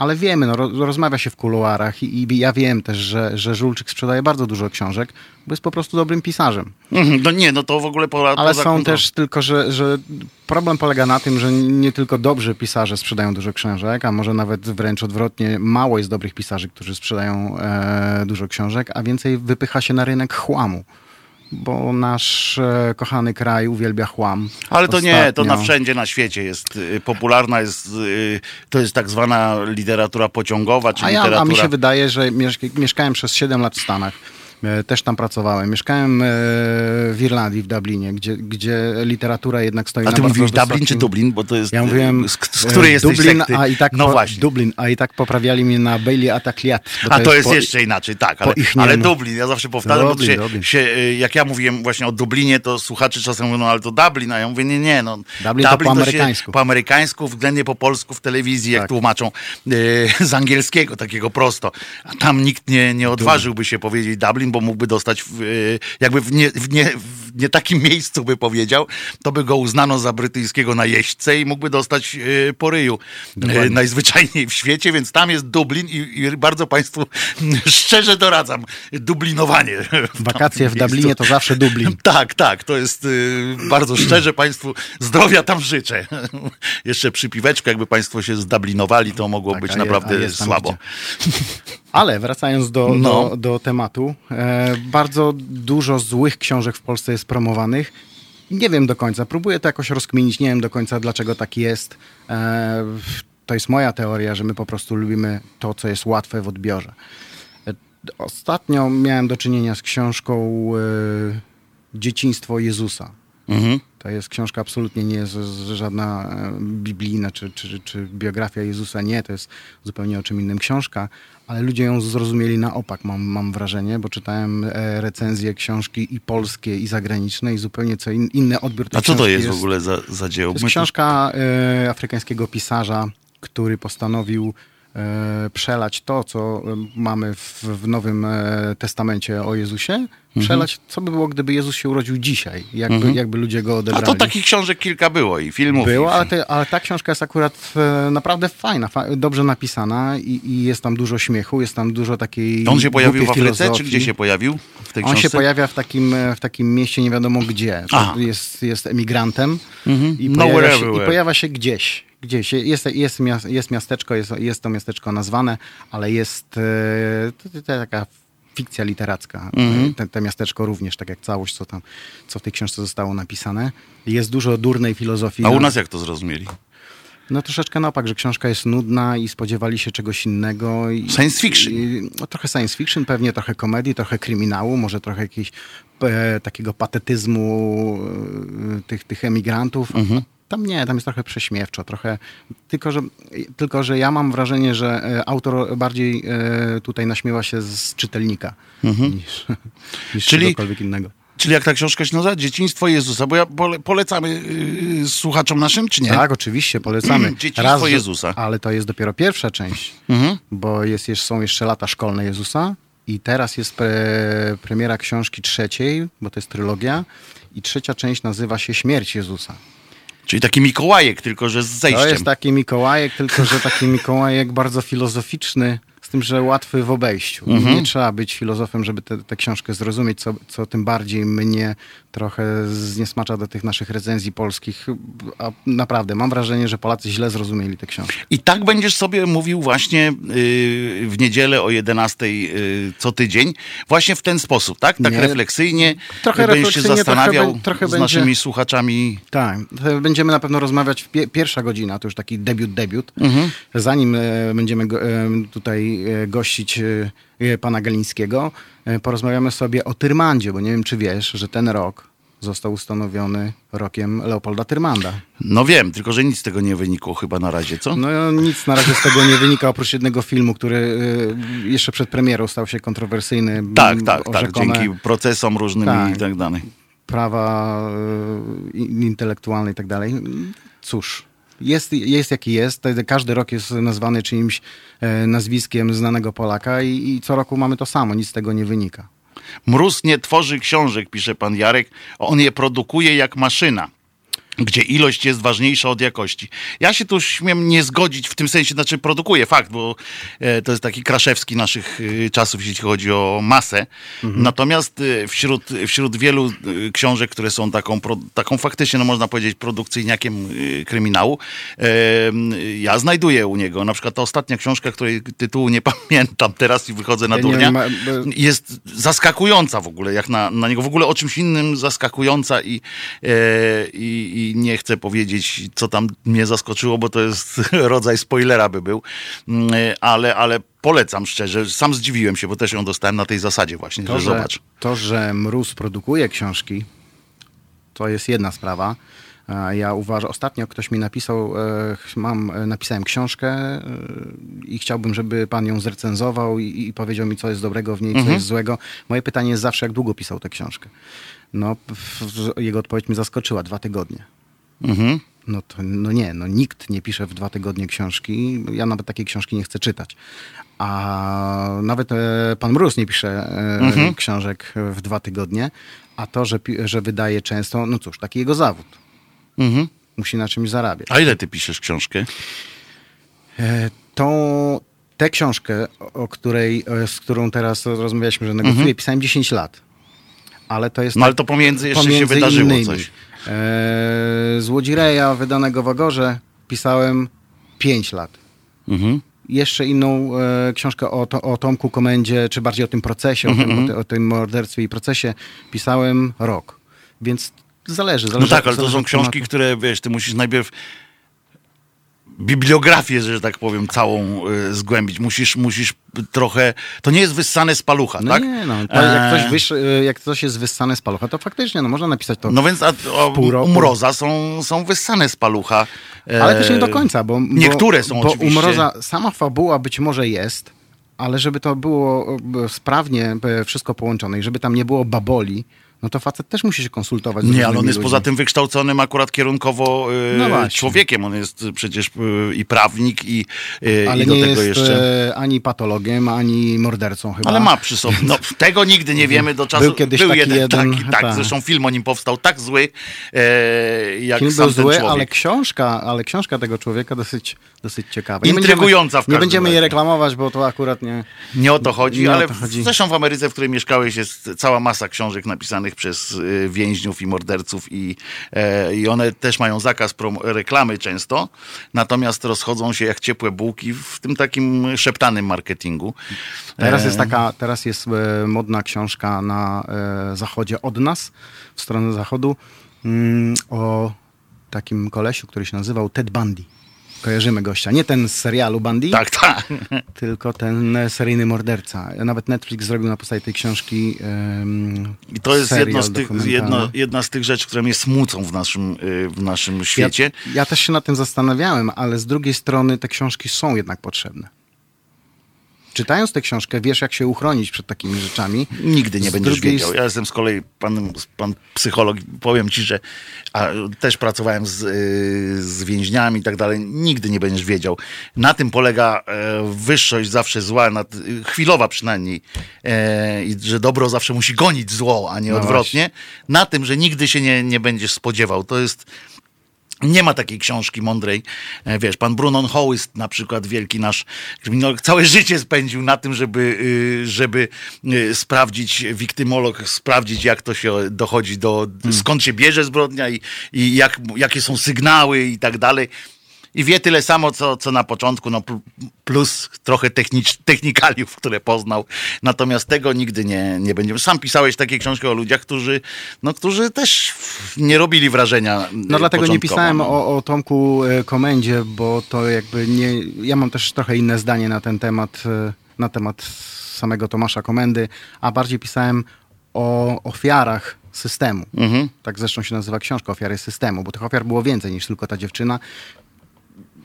Ale wiemy, no, ro- rozmawia się w kuluarach i, i ja wiem też, że, że Żulczyk sprzedaje bardzo dużo książek, bo jest po prostu dobrym pisarzem. Mhm, No nie, no to w ogóle poza Ale są też tylko, że, że problem polega na tym, że nie tylko dobrzy pisarze sprzedają dużo książek, a może nawet wręcz odwrotnie, mało jest dobrych pisarzy, którzy sprzedają e, dużo książek, a więcej wypycha się na rynek chłamu. Bo nasz e, kochany kraj uwielbia chłam. Ale to nie, to na Ostatnio- wszędzie na świecie jest y, popularna, jest, y, to jest tak zwana literatura pociągowa, czy A, ja, literatura... a mi się wydaje, że mieszka, mieszkałem przez 7 lat w Stanach. E, Też tam pracowałem. Mieszkałem e, w Irlandii, w Dublinie, gdzie, gdzie literatura jednak stoi A na ty mówisz Dublin wysokim- czy Dublin? Bo to jest... Ja y, mówiłem Z, z której e, jesteś Dublin, sekty? a i tak no po, właśnie. Dublin, a i tak poprawiali mnie na Bailey Atakliat. A to jest po- jeszcze inaczej, tak, ale, ale. Dublin, ja zawsze powtarzam, Dublin, bo się, Dublin. się, jak ja mówiłem właśnie o Dublinie, to słuchacze czasem mówią, no ale to Dublin, a ja mówię, nie, nie, no. Dublin to po się amerykańsku. Po amerykańsku, względnie po polsku w telewizji, jak Tak. tłumaczą y, z angielskiego, takiego prosto. A tam nikt nie, nie odważyłby się powiedzieć Dublin, bo mógłby dostać, w, y, jakby w nie, w, nie, w nie takim miejscu by powiedział, to by go uznano za brytyjskiego najeźdźcę i mógłby dostać y, po ryju y, najzwyczajniej w świecie, więc tam jest Dublin i, i bardzo Państwu szczerze doradzam dublinowanie. w Wakacje w Dublinie miejscu. to zawsze Dublin. Tak, tak, to jest y, bardzo szczerze Państwu zdrowia tam życzę. Jeszcze przy piweczku, jakby Państwo się zdublinowali, to mogło Tak, być naprawdę jest tam słabo. Ale wracając do, No. do, do tematu, e, bardzo dużo złych książek w Polsce jest promowanych. Nie wiem do końca, próbuję to jakoś rozkminić, nie wiem do końca dlaczego tak jest. E, to jest moja teoria, że my po prostu lubimy to, co jest łatwe w odbiorze. E, Ostatnio miałem do czynienia z książką e, Dzieciństwo Jezusa. Mhm. To jest książka absolutnie nie jest żadna biblijna czy, czy, czy biografia Jezusa. Nie, to jest zupełnie o czym innym książka, ale ludzie ją zrozumieli na opak, mam, mam wrażenie, bo czytałem e, recenzje książki i polskie, i zagraniczne i zupełnie co in, inny odbiór tej A co to książki jest w ogóle za, za dzieło? To jest książka e, afrykańskiego pisarza, który postanowił przelać to, co e, mamy w, w Nowym e, Testamencie o Jezusie, przelać, co by było, gdyby Jezus się urodził dzisiaj, jakby, jakby ludzie go A odebrali. to takich książek kilka było i filmów. Było, ale, te, ale ta książka jest akurat e, naprawdę fajna, fa dobrze napisana i, i jest tam dużo śmiechu, jest tam dużo takiej On się pojawił w Afryce, czy gdzie się pojawił w tej On książce? się pojawia w takim, e, w takim mieście nie wiadomo gdzie. Jest, jest emigrantem i, Nowhere pojawia się, i pojawia się gdzieś. Gdzieś. Jest, jest, jest miasteczko, jest, jest to miasteczko nazwane, ale jest e, to, to, taka fikcja literacka. Mhm. Te, te miasteczko również, tak jak całość, co tam, co w tej książce zostało napisane. Jest dużo durnej filozofii. A u na- nas jak to zrozumieli? no troszeczkę na opak, że książka jest nudna i spodziewali się czegoś innego. I, Science fiction. I, no, trochę science fiction, pewnie trochę komedii, trochę kryminału, może trochę jakiegoś e, takiego patetyzmu e, tych, tych emigrantów. Mhm. Tam nie, tam jest trochę prześmiewczo, trochę. Tylko że, tylko, że ja mam wrażenie, że e, autor bardziej e, tutaj naśmiewa się z czytelnika niż, niż Mhm. Czyli- czegokolwiek innego. Czyli jak ta książka się nazywa? Dzieciństwo Jezusa, bo ja pole, polecamy yy, słuchaczom naszym, czy nie? Tak, oczywiście, polecamy. Dzieciństwo że- Jezusa. Ale to jest dopiero pierwsza część, Mhm. bo jest, jest, są jeszcze lata szkolne Jezusa i teraz jest pre, premiera książki trzeciej, bo to jest trylogia i trzecia część nazywa się Śmierć Jezusa. Czyli taki Mikołajek, tylko że z zejściem. To jest taki Mikołajek, tylko że taki Mikołajek bardzo filozoficzny, z tym, że łatwy w obejściu. Nie trzeba być filozofem, żeby tę książkę zrozumieć, co, co tym bardziej mnie trochę zniesmacza do tych naszych recenzji polskich. A naprawdę, mam wrażenie, że Polacy źle zrozumieli tę książkę. I tak będziesz sobie mówił właśnie yy, w niedzielę o 11 yy, co tydzień, właśnie w ten sposób, tak? Tak Nie. refleksyjnie. Trochę będziesz się refleksyjnie, trochę zastanawiał bę- trochę z będzie- naszymi słuchaczami. Tak, będziemy na pewno rozmawiać pie pierwsza godzina, to już taki debiut, debiut. Zanim e, będziemy go, e, tutaj e, gościć e, e, pana Galińskiego, porozmawiamy sobie o Tyrmandzie, bo nie wiem, czy wiesz, że ten rok został ustanowiony rokiem Leopolda Tyrmanda. No wiem, tylko że nic z tego nie wynikło chyba na razie, co? No nic na razie z tego nie wynika, oprócz jednego filmu, który jeszcze przed premierą stał się kontrowersyjny. tak, tak, tak, o rzekome dzięki procesom różnym Tak. i tak dalej. prawa in- intelektualne i tak dalej. Cóż, jest, jest jaki jest. Każdy rok jest nazwany czyimś e, nazwiskiem znanego Polaka i, i co roku mamy to samo. Nic z tego nie wynika. Mróz nie tworzy książek, pisze pan Jarek. On je produkuje jak maszyna. Gdzie ilość jest ważniejsza od jakości. Ja się tu śmiem nie zgodzić w tym sensie, znaczy produkuje fakt, bo e, to jest taki kraszewski naszych e, czasów, jeśli chodzi o masę. Natomiast e, wśród, wśród wielu książek, które są taką, taką faktycznie, no można powiedzieć, produkcyjniakiem kryminału, ja znajduję u niego na przykład ta ostatnia książka, której tytułu nie pamiętam teraz i wychodzę na Ja durnia ma- jest zaskakująca w ogóle, jak na, na niego. W ogóle o czymś innym zaskakująca i, e, i, i nie chcę powiedzieć, co tam mnie zaskoczyło, bo to jest rodzaj spoilera by był, Mm, ale, ale polecam szczerze. Sam zdziwiłem się, bo też ją dostałem na tej zasadzie właśnie, To, że że, zobacz. to, że Mróz produkuje książki, to jest jedna sprawa. E, Ja uważam, ostatnio ktoś mi napisał, e, mam, e, napisałem książkę i chciałbym, żeby pan ją zrecenzował i, i powiedział mi, co jest dobrego w niej, co jest złego. Moje pytanie jest zawsze, jak długo pisał tę książkę. No, jego odpowiedź mnie zaskoczyła, dwa tygodnie. Mhm. No to no nie, no nikt nie pisze w dwa tygodnie książki. Ja nawet takiej książki nie chcę czytać. A nawet e, pan Mróz nie pisze e, książek w dwa tygodnie, a to, że, że wydaje często, no cóż, taki jego zawód. Mhm. Musi na czymś zarabiać. A ile ty piszesz książkę? E, Tą, tę książkę, o której, e, z którą teraz rozmawialiśmy, że negocjuję, pisałem 10 lat. Ale to jest No ale to pomiędzy jeszcze się wydarzyło coś. E, Złodzireja wydanego w Agorze pisałem 5 lat. Mhm. Jeszcze inną e, książkę o, to, o Tomku Komendzie, czy bardziej o tym procesie, o, Mhm, tym, o, ty, o tym morderstwie i procesie pisałem rok. Więc zależy. No zależy tak, ale to są książki, które, wiesz, ty musisz najpierw bibliografię, że tak powiem, całą y, zgłębić. Musisz, musisz trochę... To nie jest wyssane z palucha, No tak? nie, no. To jak, E, ktoś wysz, e, jak coś jest wyssane z palucha, to faktycznie no, można napisać to. No więc a, o, pół roku. u Mroza są, są wyssane z palucha. E, Ale też nie do końca, bo. Niektóre bo, są bo oczywiście. u Mroza sama fabuła być może jest, ale żeby to było e, sprawnie e, wszystko połączone i żeby tam nie było baboli, no to facet też musi się konsultować Nie, ale on jest ludźmi. poza tym wykształconym akurat kierunkowo e, No człowiekiem. On jest przecież e, i prawnik, i, e, Ale i do nie tego jest jeszcze. e, ani patologiem, ani mordercą chyba. Ale ma przy sobie. No, tego nigdy nie wiemy do czasu. Był kiedyś taki jeden, taki, tak, tak. zresztą film o nim powstał tak zły, e, jak Film sam był zły, człowiek. ale książka, ale książka tego człowieka dosyć, dosyć ciekawa. Intrygująca w Nie będziemy jej reklamować, bo to akurat nie... Nie o to chodzi, Nie ale to chodzi. zresztą w Ameryce, w której mieszkałeś, jest cała masa książek napisanych przez y, więźniów i morderców i, e, i one też mają zakaz reklamy często, natomiast rozchodzą się jak ciepłe bułki w tym takim szeptanym marketingu. Teraz E, jest taka, teraz jest e, modna książka na zachodzie od nas, w stronę zachodu, mm, o takim kolesiu, który się nazywał Ted Bundy. Kojarzymy gościa. Nie ten z serialu Bundy, Tak, tak. tylko ten seryjny morderca. Nawet Netflix zrobił na podstawie tej książki em, I to jest jedno z tych, jedno, jedna z tych rzeczy, które mnie smucą w naszym, y, w naszym świecie. Ja, ja też się nad tym zastanawiałem, ale z drugiej strony te książki są jednak potrzebne. Czytając tę książkę, wiesz, jak się uchronić przed takimi rzeczami. Nigdy nie Z będziesz drugiej wiedział. Ja jestem z kolei pan, pan psycholog. Powiem ci, że a, też pracowałem z, y, z więźniami i tak dalej. Nigdy nie będziesz wiedział. Na tym polega e, wyższość zawsze zła, nad, y, chwilowa przynajmniej. E, I że dobro zawsze musi gonić zło, a nie No odwrotnie. Na tym, że nigdy się nie, nie będziesz spodziewał. To jest nie ma takiej książki mądrej. E, Wiesz, pan Brunon Hołyst na przykład, wielki nasz, no, całe życie spędził na tym, żeby, y, żeby y, sprawdzić, wiktymolog, sprawdzić jak to się dochodzi do, skąd się bierze zbrodnia i, i jak, jakie są sygnały i tak dalej. I wie tyle samo, co, co na początku, no pl- plus trochę technicz, technikaliów, które poznał. Natomiast tego nigdy nie, nie będziemy. Sam pisałeś takie książki o ludziach, którzy, no, którzy też nie robili wrażenia. No dlatego nie pisałem no. o, o Tomku e, Komendzie, bo to jakby nie... Ja mam też trochę inne zdanie na ten temat, e, na temat samego Tomasza Komendy, a bardziej pisałem o ofiarach systemu. Mhm. Tak zresztą się nazywa książka Ofiary systemu, bo tych ofiar było więcej niż tylko ta dziewczyna.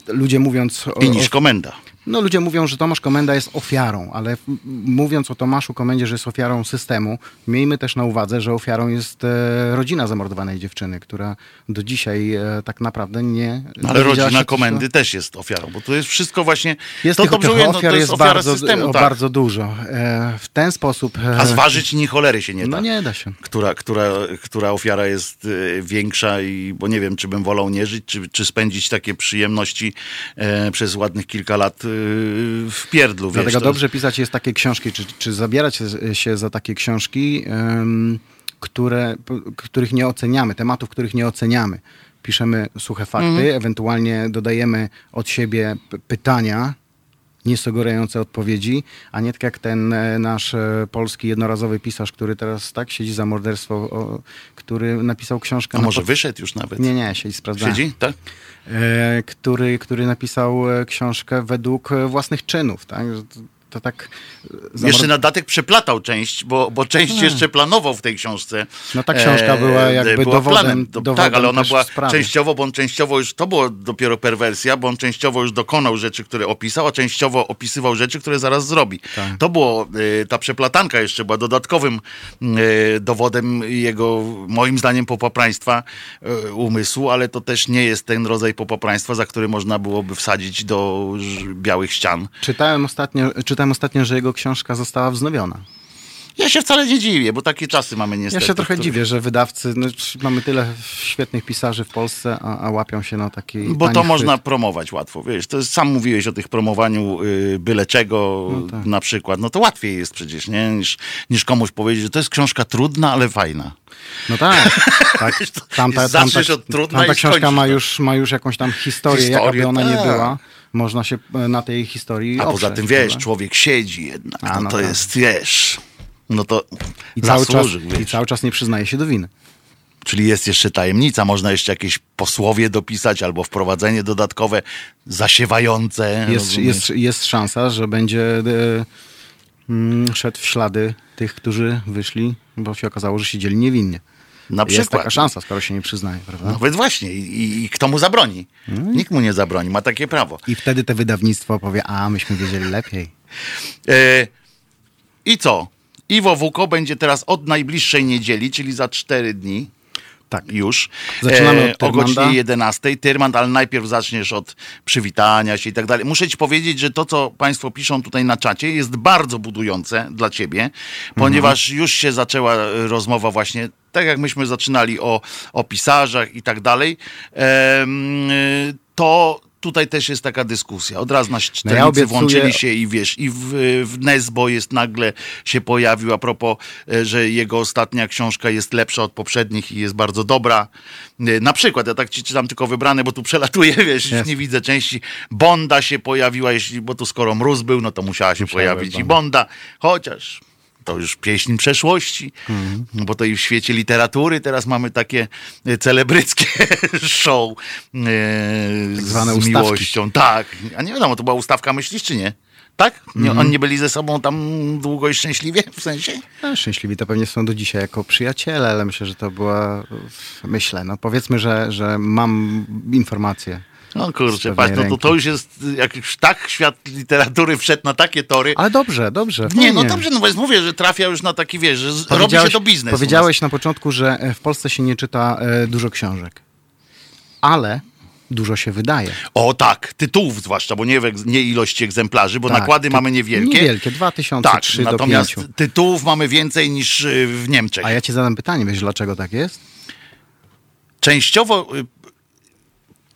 Ludzie mówiąc... O, I niż komenda. No ludzie mówią, że Tomasz Komenda jest ofiarą, ale mówiąc o Tomaszu Komendzie, że jest ofiarą systemu, miejmy też na uwadze, że ofiarą jest e, rodzina zamordowanej dziewczyny, która do dzisiaj e, tak naprawdę nie... No, Ale rodzina się, komendy też jest ofiarą, bo to jest wszystko właśnie. Jest to tych dobrze ofiar, mówię, no, ofiar to jest, jest ofiara bardzo, systemu, tak. bardzo dużo. E, w ten sposób... E, A zważyć ni cholery się nie da. No nie da się. Która, która, która ofiara jest e, większa i bo nie wiem, czy bym wolał nie żyć, czy, czy spędzić takie przyjemności e, przez ładnych kilka lat w pierdlu. Dlatego wiesz, to dobrze pisać jest takie książki, czy, czy zabierać się- za takie książki, em, które, których nie oceniamy, tematów, których nie oceniamy. Piszemy suche fakty, Mhm. ewentualnie dodajemy od siebie pytania, niesugerujące odpowiedzi, a nie tak jak ten e, nasz e, polski jednorazowy pisarz, który teraz tak siedzi za morderstwo, o, który napisał książkę... A na może pod- wyszedł już nawet? Nie, nie, siedzi, sprawdzałem. Siedzi? Tak? e, który, który napisał e, książkę według własnych czynów. Tak? To, tak e, Jeszcze zamor- na datek przeplatał część, bo, bo część jeszcze planował w tej książce. No ta książka była jakby dowodem- To, dowodem tak, ale ona była częściowo, bo on częściowo już, to było dopiero perwersja, bo on częściowo już dokonał rzeczy, które opisał, a częściowo opisywał rzeczy, które zaraz zrobi. Tak. To było, y, ta przeplatanka jeszcze była dodatkowym y, dowodem jego, moim zdaniem, popapraństwa umysłu, ale to też nie jest ten rodzaj popapraństwa, za który można byłoby wsadzić do białych ścian. Czytałem ostatnio, czytałem ostatnio, że jego książka została wznowiona. Ja się wcale nie dziwię, bo takie czasy mamy Ja niestety. się trochę dziwię, że wydawcy, no, mamy tyle świetnych pisarzy w Polsce, a, a łapią się na taki Bo to chwyt. można promować łatwo, wiesz, to jest, sam mówiłeś o tych promowaniu y, byle czego No tak. na przykład, no to łatwiej jest przecież, nie, niż, niż komuś powiedzieć, że to jest książka trudna, ale fajna. No tak. tak. Tamta, tamta, tamta i książka ma już, ma już jakąś tam historię, Historię, jaka by ona nie tak. była. Można się e, na tej historii A poza tym, wiesz, prawda? człowiek siedzi jednak, A, no, no to tak. jest, wiesz, no to I cały, czas, I cały czas nie przyznaje się do winy. Czyli jest jeszcze tajemnica, można jeszcze jakieś posłowie dopisać albo wprowadzenie dodatkowe, zasiewające. Jest, jest, jest szansa, że będzie e, mm, szedł w ślady tych, którzy wyszli, bo się okazało, że siedzieli niewinnie. Na Jest przykład. taka szansa, skoro się nie przyznaje, prawda? Nawet właśnie. I, i, kto mu zabroni? Nikt mu nie zabroni, ma takie prawo. I wtedy te wydawnictwo powie, a myśmy wiedzieli lepiej. E, I co? Iwo Wuko będzie teraz od najbliższej niedzieli, czyli za cztery dni. Tak. Już. Zaczynamy od o godzinie 11. Tyrmand, ale najpierw zaczniesz od przywitania się i tak dalej. Muszę ci powiedzieć, że to, co Państwo piszą tutaj na czacie, jest bardzo budujące dla Ciebie, ponieważ już się zaczęła e, rozmowa właśnie. Tak jak myśmy zaczynali o, o pisarzach i tak dalej, y, to tutaj też jest taka dyskusja. Od razu nasi czytelnicy No obiecuję- włączyli się i wiesz, i w, w Nesbo jest nagle się pojawił a propos, e, że jego ostatnia książka jest lepsza od poprzednich i jest bardzo dobra. E, Na przykład, ja tak ci czytam tylko wybrane, bo tu przelatuję, wiesz, Jest. nie widzę części. Bonda się pojawiła, jeśli, bo tu skoro mróz był, no to musiała się pojawić i Bonda, chociaż to już pieśń przeszłości, no bo to i w świecie literatury teraz mamy takie e, celebryckie show e, Tak zwane z ustawki. miłością. Tak, a nie wiadomo, to była ustawka, myślisz, czy nie? Tak? Nie, Mhm. Oni nie byli ze sobą tam długo i szczęśliwie, w sensie? No, szczęśliwi to pewnie są do dzisiaj jako przyjaciele, ale myślę, że to była, myślę, no powiedzmy, że, że mam informacje. No kurczę, patrz, no to, to już jest, jak już tak świat literatury wszedł na takie tory. Ale dobrze, dobrze. nie, no dobrze, no bo jest, mówię, że trafia już na taki, wiesz, że robi się to biznes. Powiedziałeś na początku, że e, w Polsce się nie czyta e, dużo książek, ale dużo się wydaje. O tak, tytułów zwłaszcza, bo nie, nie ilości egzemplarzy, bo Tak, nakłady mamy niewielkie. Niewielkie, 2000, Tak, 3 do natomiast 5. tytułów mamy więcej niż y, w Niemczech. A ja ci zadam pytanie, wiesz dlaczego tak jest? Częściowo, y,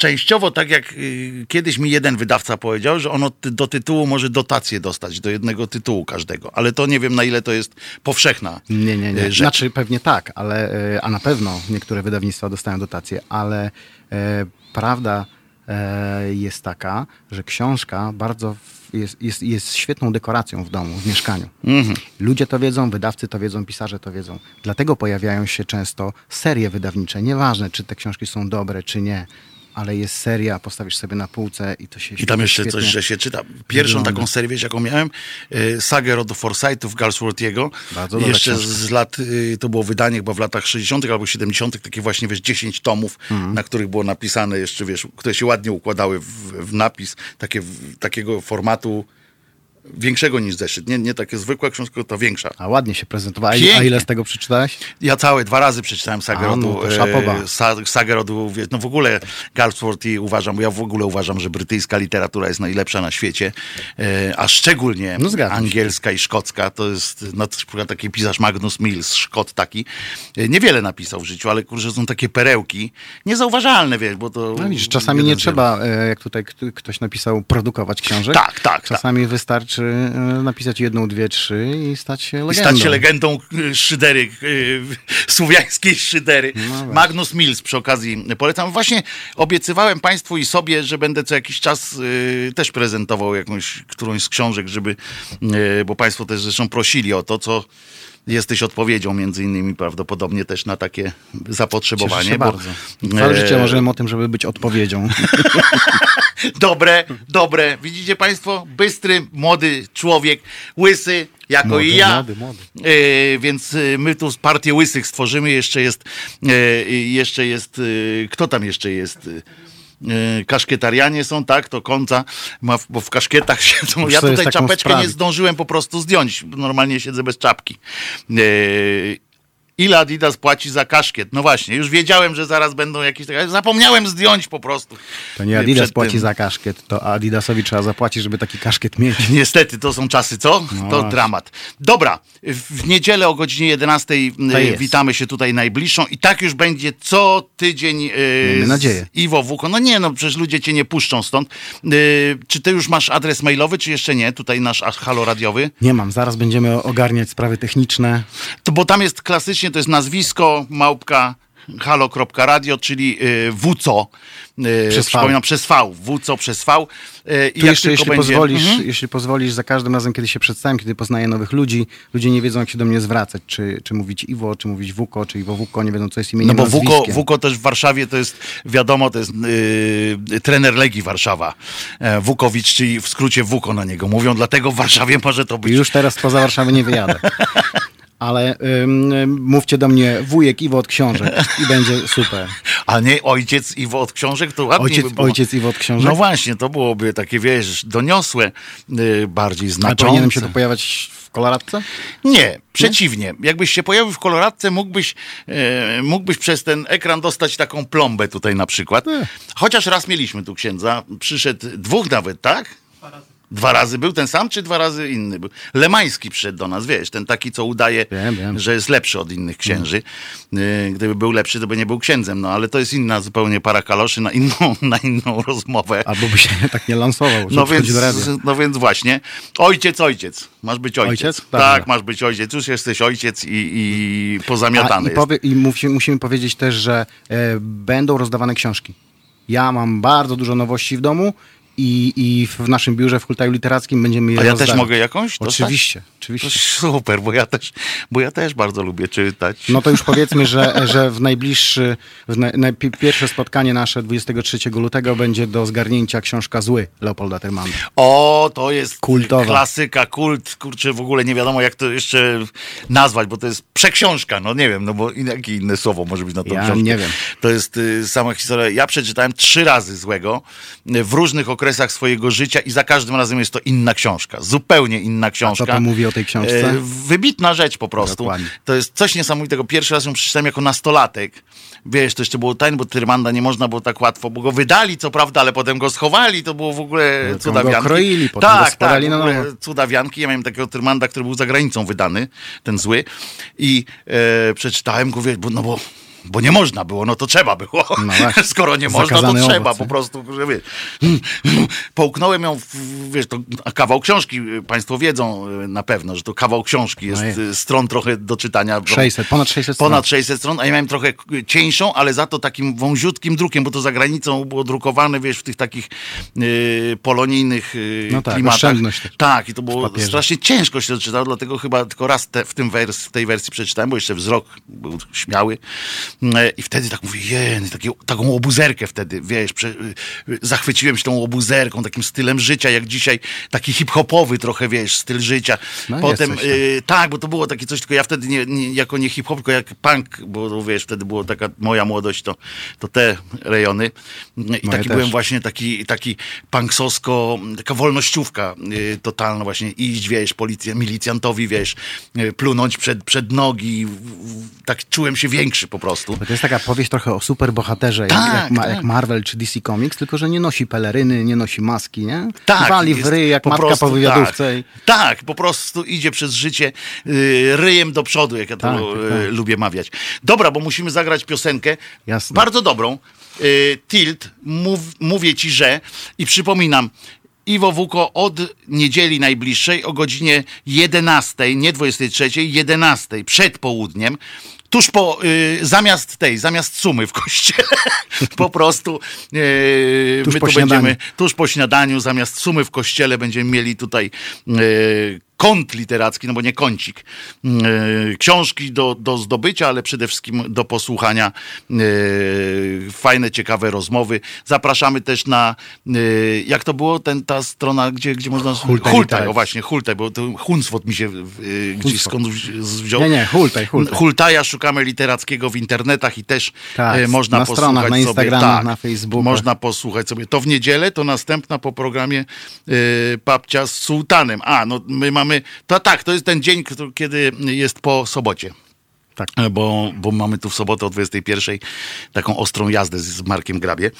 częściowo tak jak y, kiedyś mi jeden wydawca powiedział, że on od, ty- do tytułu może dotację dostać, do jednego tytułu każdego, ale to nie wiem na ile to jest powszechna Nie, nie, nie. y, rzecz. Znaczy pewnie tak, ale, e, a na pewno niektóre wydawnictwa dostają dotacje, ale e, prawda e, jest taka, że książka bardzo jest, jest, jest świetną dekoracją w domu, w mieszkaniu. Mhm. Ludzie to wiedzą, wydawcy to wiedzą, pisarze to wiedzą. Dlatego pojawiają się często serie wydawnicze. Nieważne, czy te książki są dobre, czy nie, ale jest seria, postawisz sobie na półce i to się I tam jeszcze coś, że się czyta. Pierwszą wygląda. taką serię, wiesz, jaką miałem, y, sagę rodu Forsythów Galsworthiego. Bardzo dobra Jeszcze książka. z lat, y, to było wydanie chyba w latach 60. albo 70. takie właśnie, wiesz, 10 tomów, Mhm. na których było napisane jeszcze, wiesz, które się ładnie układały w, w napis, takie, w, takiego formatu większego niż zeszyt. Nie, nie takie zwykłe książki, tylko to większa. A ładnie się prezentowała. A a Pięknie. ile z tego przeczytałeś? Ja całe dwa razy przeczytałem sagę A, rodu, no szapoba. e, sa, sagę rodu, no w ogóle Galsworth i uważam, ja w ogóle uważam, że brytyjska literatura jest najlepsza na świecie, e, a szczególnie No angielska i szkocka, to jest na przykład taki pisarz Magnus Mills, Szkot taki, e, niewiele napisał w życiu, ale kurczę, są takie perełki, niezauważalne, wiesz, bo to... No widzisz, czasami nie trzeba, jak tutaj ktoś napisał, produkować książek. Tak, tak, Czasami wystarczy e, napisać jedną, dwie, trzy i stać się I legendą. stać się legendą y, szydery, y, słowiańskiej szydery. No. Magnus Mills przy okazji polecam. Właśnie obiecywałem Państwu i sobie, że będę co jakiś czas też prezentował jakąś, którąś z książek, żeby, bo Państwo też zresztą prosili o to, co jesteś odpowiedzią między innymi prawdopodobnie też na takie Cieszę zapotrzebowanie. się bo, bardzo. Całe e, życie marzyłem o tym, żeby być odpowiedzią. Dobre, dobre. Widzicie Państwo? Bystry, młody człowiek, łysy, jako Młody, i ja. młody, młody. E, więc e, my tu partię łysych stworzymy. Jeszcze jest, e, jeszcze jest, e, kto tam jeszcze jest? E, kaszkietarianie są, tak? To końca, ma, bo w kaszkietach siedzą. Muszę Ja tutaj czapeczkę nie zdążyłem po prostu zdjąć. Normalnie siedzę bez czapki. E, Ile Adidas płaci za kaszkiet? No właśnie, już wiedziałem, że zaraz będą jakieś takie. Zapomniałem zdjąć po prostu. To nie Adidas płaci tym. za kaszkiet, to Adidasowi trzeba zapłacić, żeby taki kaszkiet mieć. Niestety, to są czasy, co? to No właśnie. dramat. Dobra, w niedzielę o godzinie 11 y, witamy się tutaj najbliższą i tak już będzie co tydzień y, Miejmy z nadzieję. Iwo Wuko. No nie, no przecież ludzie cię nie puszczą stąd. Y, czy ty już masz adres mailowy, czy jeszcze nie? Tutaj nasz halo radiowy. Nie mam, zaraz będziemy ogarniać sprawy techniczne. To, bo tam jest klasycznie, to jest nazwisko, małpka, halo.radio, czyli y, WCO. Y, Przez V. Przypominam, przez V. WCO przez V. Y, i Tu jeszcze, jeśli będzie- pozwolisz, Mhm. jeśli pozwolisz, za każdym razem, kiedy się przedstawiam, kiedy poznaję nowych ludzi, ludzie nie wiedzą, jak się do mnie zwracać. Czy, czy mówić Iwo, czy mówić Wuko, czy Iwo Wuko, nie wiedzą, co jest imieniem, No bo Wuko. Wuko też w Warszawie to jest, wiadomo, to jest yy, trener Legii Warszawa. E, Wukowicz, czyli w skrócie Wuko na niego mówią, dlatego w Warszawie może to być. Już teraz poza Warszawę nie wyjadę. Ale ym, mówcie do mnie wujek Iwo od książek i będzie super. A nie ojciec Iwo od książek, to ładnie Ojciec, by było. ojciec Iwo od książek? No właśnie, to byłoby takie, wiesz, doniosłe, y, bardziej Ale znaczące. powinienem się to pojawiać w koloradce? Nie, przeciwnie. Jakbyś się pojawił w koloradce, mógłbyś, e, mógłbyś przez ten ekran dostać taką plombę tutaj na przykład. Chociaż raz mieliśmy tu księdza, przyszedł dwóch nawet, tak? Dwa razy był ten sam, czy dwa razy inny był? Lemański przyszedł do nas, wiesz, ten taki, co udaje, Wiem, wiem. że jest lepszy od innych księży. Y, Gdyby był lepszy, to by nie był księdzem, no ale to jest inna zupełnie para kaloszy na inną, na inną rozmowę. Albo by się tak nie lansował, No więc, no więc właśnie. Ojciec, ojciec. Masz być ojciec. Ojciec? Tak, masz być ojciec. Już jesteś ojciec i, i A, pozamiatany I, powie, i musimy, musimy powiedzieć też, że e, będą rozdawane książki. Ja mam bardzo dużo nowości w domu i, i w naszym biurze w Hultaju Literackim będziemy je A ja rozdawać. też mogę jakąś dostać? Oczywiście, To oczywiście. super, bo ja też, bo ja też bardzo lubię czytać. No to już powiedzmy, że, że w najbliższy, w na, na, pi- pierwsze spotkanie nasze 23 lutego będzie do zgarnięcia książka Zły Leopolda Termana. O, to jest Kultowa. klasyka, kult, kurczę, w ogóle nie wiadomo jak to jeszcze nazwać, bo to jest przeksiążka, no nie wiem, no bo jakie inne słowo może być na tą Ja książkę. nie wiem. To jest y, sama historia. Ja przeczytałem trzy razy Złego y, w różnych okresach swojego życia i za każdym razem jest to inna książka, zupełnie inna książka. to mówi o tej książce? E, Wybitna rzecz po prostu. Dokładnie. To jest coś niesamowitego. Pierwszy raz ją przeczytałem jako nastolatek. Wiesz, to jeszcze było tajne, bo Tyrmanda nie można było tak łatwo, bo go wydali, co prawda, ale potem go schowali, to było w ogóle Potem cudawianki. go kroili, potem tak, tak, na nowo. cudawianki. Ja miałem takiego Tyrmanda, który był za granicą wydany, ten zły. I e, przeczytałem go, wiesz, bo, no bo bo nie można było, no to trzeba było. No. Skoro nie można, to trzeba owoc, po prostu, że wiesz. Połknąłem ją, w, wiesz, to a kawał książki, y, państwo wiedzą y, na pewno, że to kawał książki, jest No y, stron trochę do czytania. 600, ponad 600 stron. Ponad 600 stron, a ja miałem trochę cieńszą, ale za to takim wąziutkim drukiem, bo to za granicą było drukowane, wiesz, w tych takich y, polonijnych y, No tak, klimatach. Tak, i to było strasznie ciężko się czytało, dlatego chyba tylko raz te, w, tym wers, w tej wersji przeczytałem, bo jeszcze wzrok był śmiały. Mm, I wtedy tak mówię, takie, taką obuzerkę wtedy, wiesz, prze, y, zachwyciłem się tą obuzerką, takim stylem życia, jak dzisiaj, taki hip-hopowy trochę, wiesz, styl życia. No, Potem, y, tak, bo to było takie coś, tylko ja wtedy nie, nie, jako nie hip-hop, tylko jak punk, bo no, wiesz, wtedy było taka moja młodość, to, to te rejony. I Moje taki też. byłem właśnie taki, taki punksosko, taka wolnościówka y, totalna właśnie, iść, wiesz, policja, milicjantowi, wiesz, y, plunąć przed, przed nogi, tak czułem się większy po prostu. Bo to jest taka powieść trochę o superbohaterze, jak, Tak, jak, ma, tak. jak Marvel czy DC Comics, tylko że nie nosi peleryny, nie nosi maski, nie? Tak, Wali w ryj jak po matka prostu po wywiadówce. Tak, tak, po prostu idzie przez życie y, ryjem do przodu, jak ja to Tak, y, tak. lubię mawiać. Dobra, bo musimy zagrać piosenkę. Jasne. Bardzo dobrą. Y, Tilt, mów, mówię ci, że i przypominam, Iwo Wuko od niedzieli najbliższej o godzinie 11, nie 23, 11 przed południem. Tuż po, y, zamiast tej, zamiast sumy w kościele, po prostu y, Tuż my po tu śniadaniu. będziemy, tuż po śniadaniu, zamiast sumy w kościele będziemy mieli tutaj y, kąt literacki, no bo nie kącik, y, książki do, do zdobycia, ale przede wszystkim do posłuchania, y, fajne, ciekawe rozmowy. Zapraszamy też na, y, jak to było, ten, ta strona, gdzie, gdzie można... Hultaj Hultaj, Literacki. o właśnie, Hultaj, bo to Hunswot mi się y, gdzieś skąd wzi- wziął. Nie, nie, Hultaj, Hultaj. Hultaja szukamy literackiego w internetach i też Tak, e, można na posłuchać stronach, na sobie. Instagramach, tak, na Facebookach. Można posłuchać sobie. To w niedzielę, to następna po programie e, Papcia z Sułtanem. A, no my mamy, to tak, to jest ten dzień, kiedy jest po sobocie. Tak. E, Bo, bo mamy tu w sobotę o 21 taką ostrą jazdę z, Markiem Grabie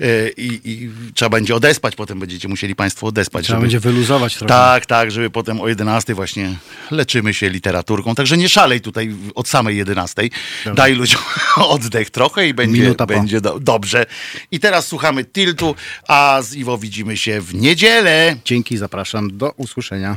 E, i, i trzeba będzie odespać, potem będziecie musieli Państwo odespać. Trzeba będzie wyluzować trochę. Tak, tak, żeby potem o 11 właśnie leczymy się literaturką. Także nie szalej tutaj od samej 11. Daj ludziom oddech trochę i będzie, Minuta będzie do, dobrze. I teraz słuchamy Tiltu, a z Iwo widzimy się w niedzielę. Dzięki, zapraszam. Do usłyszenia.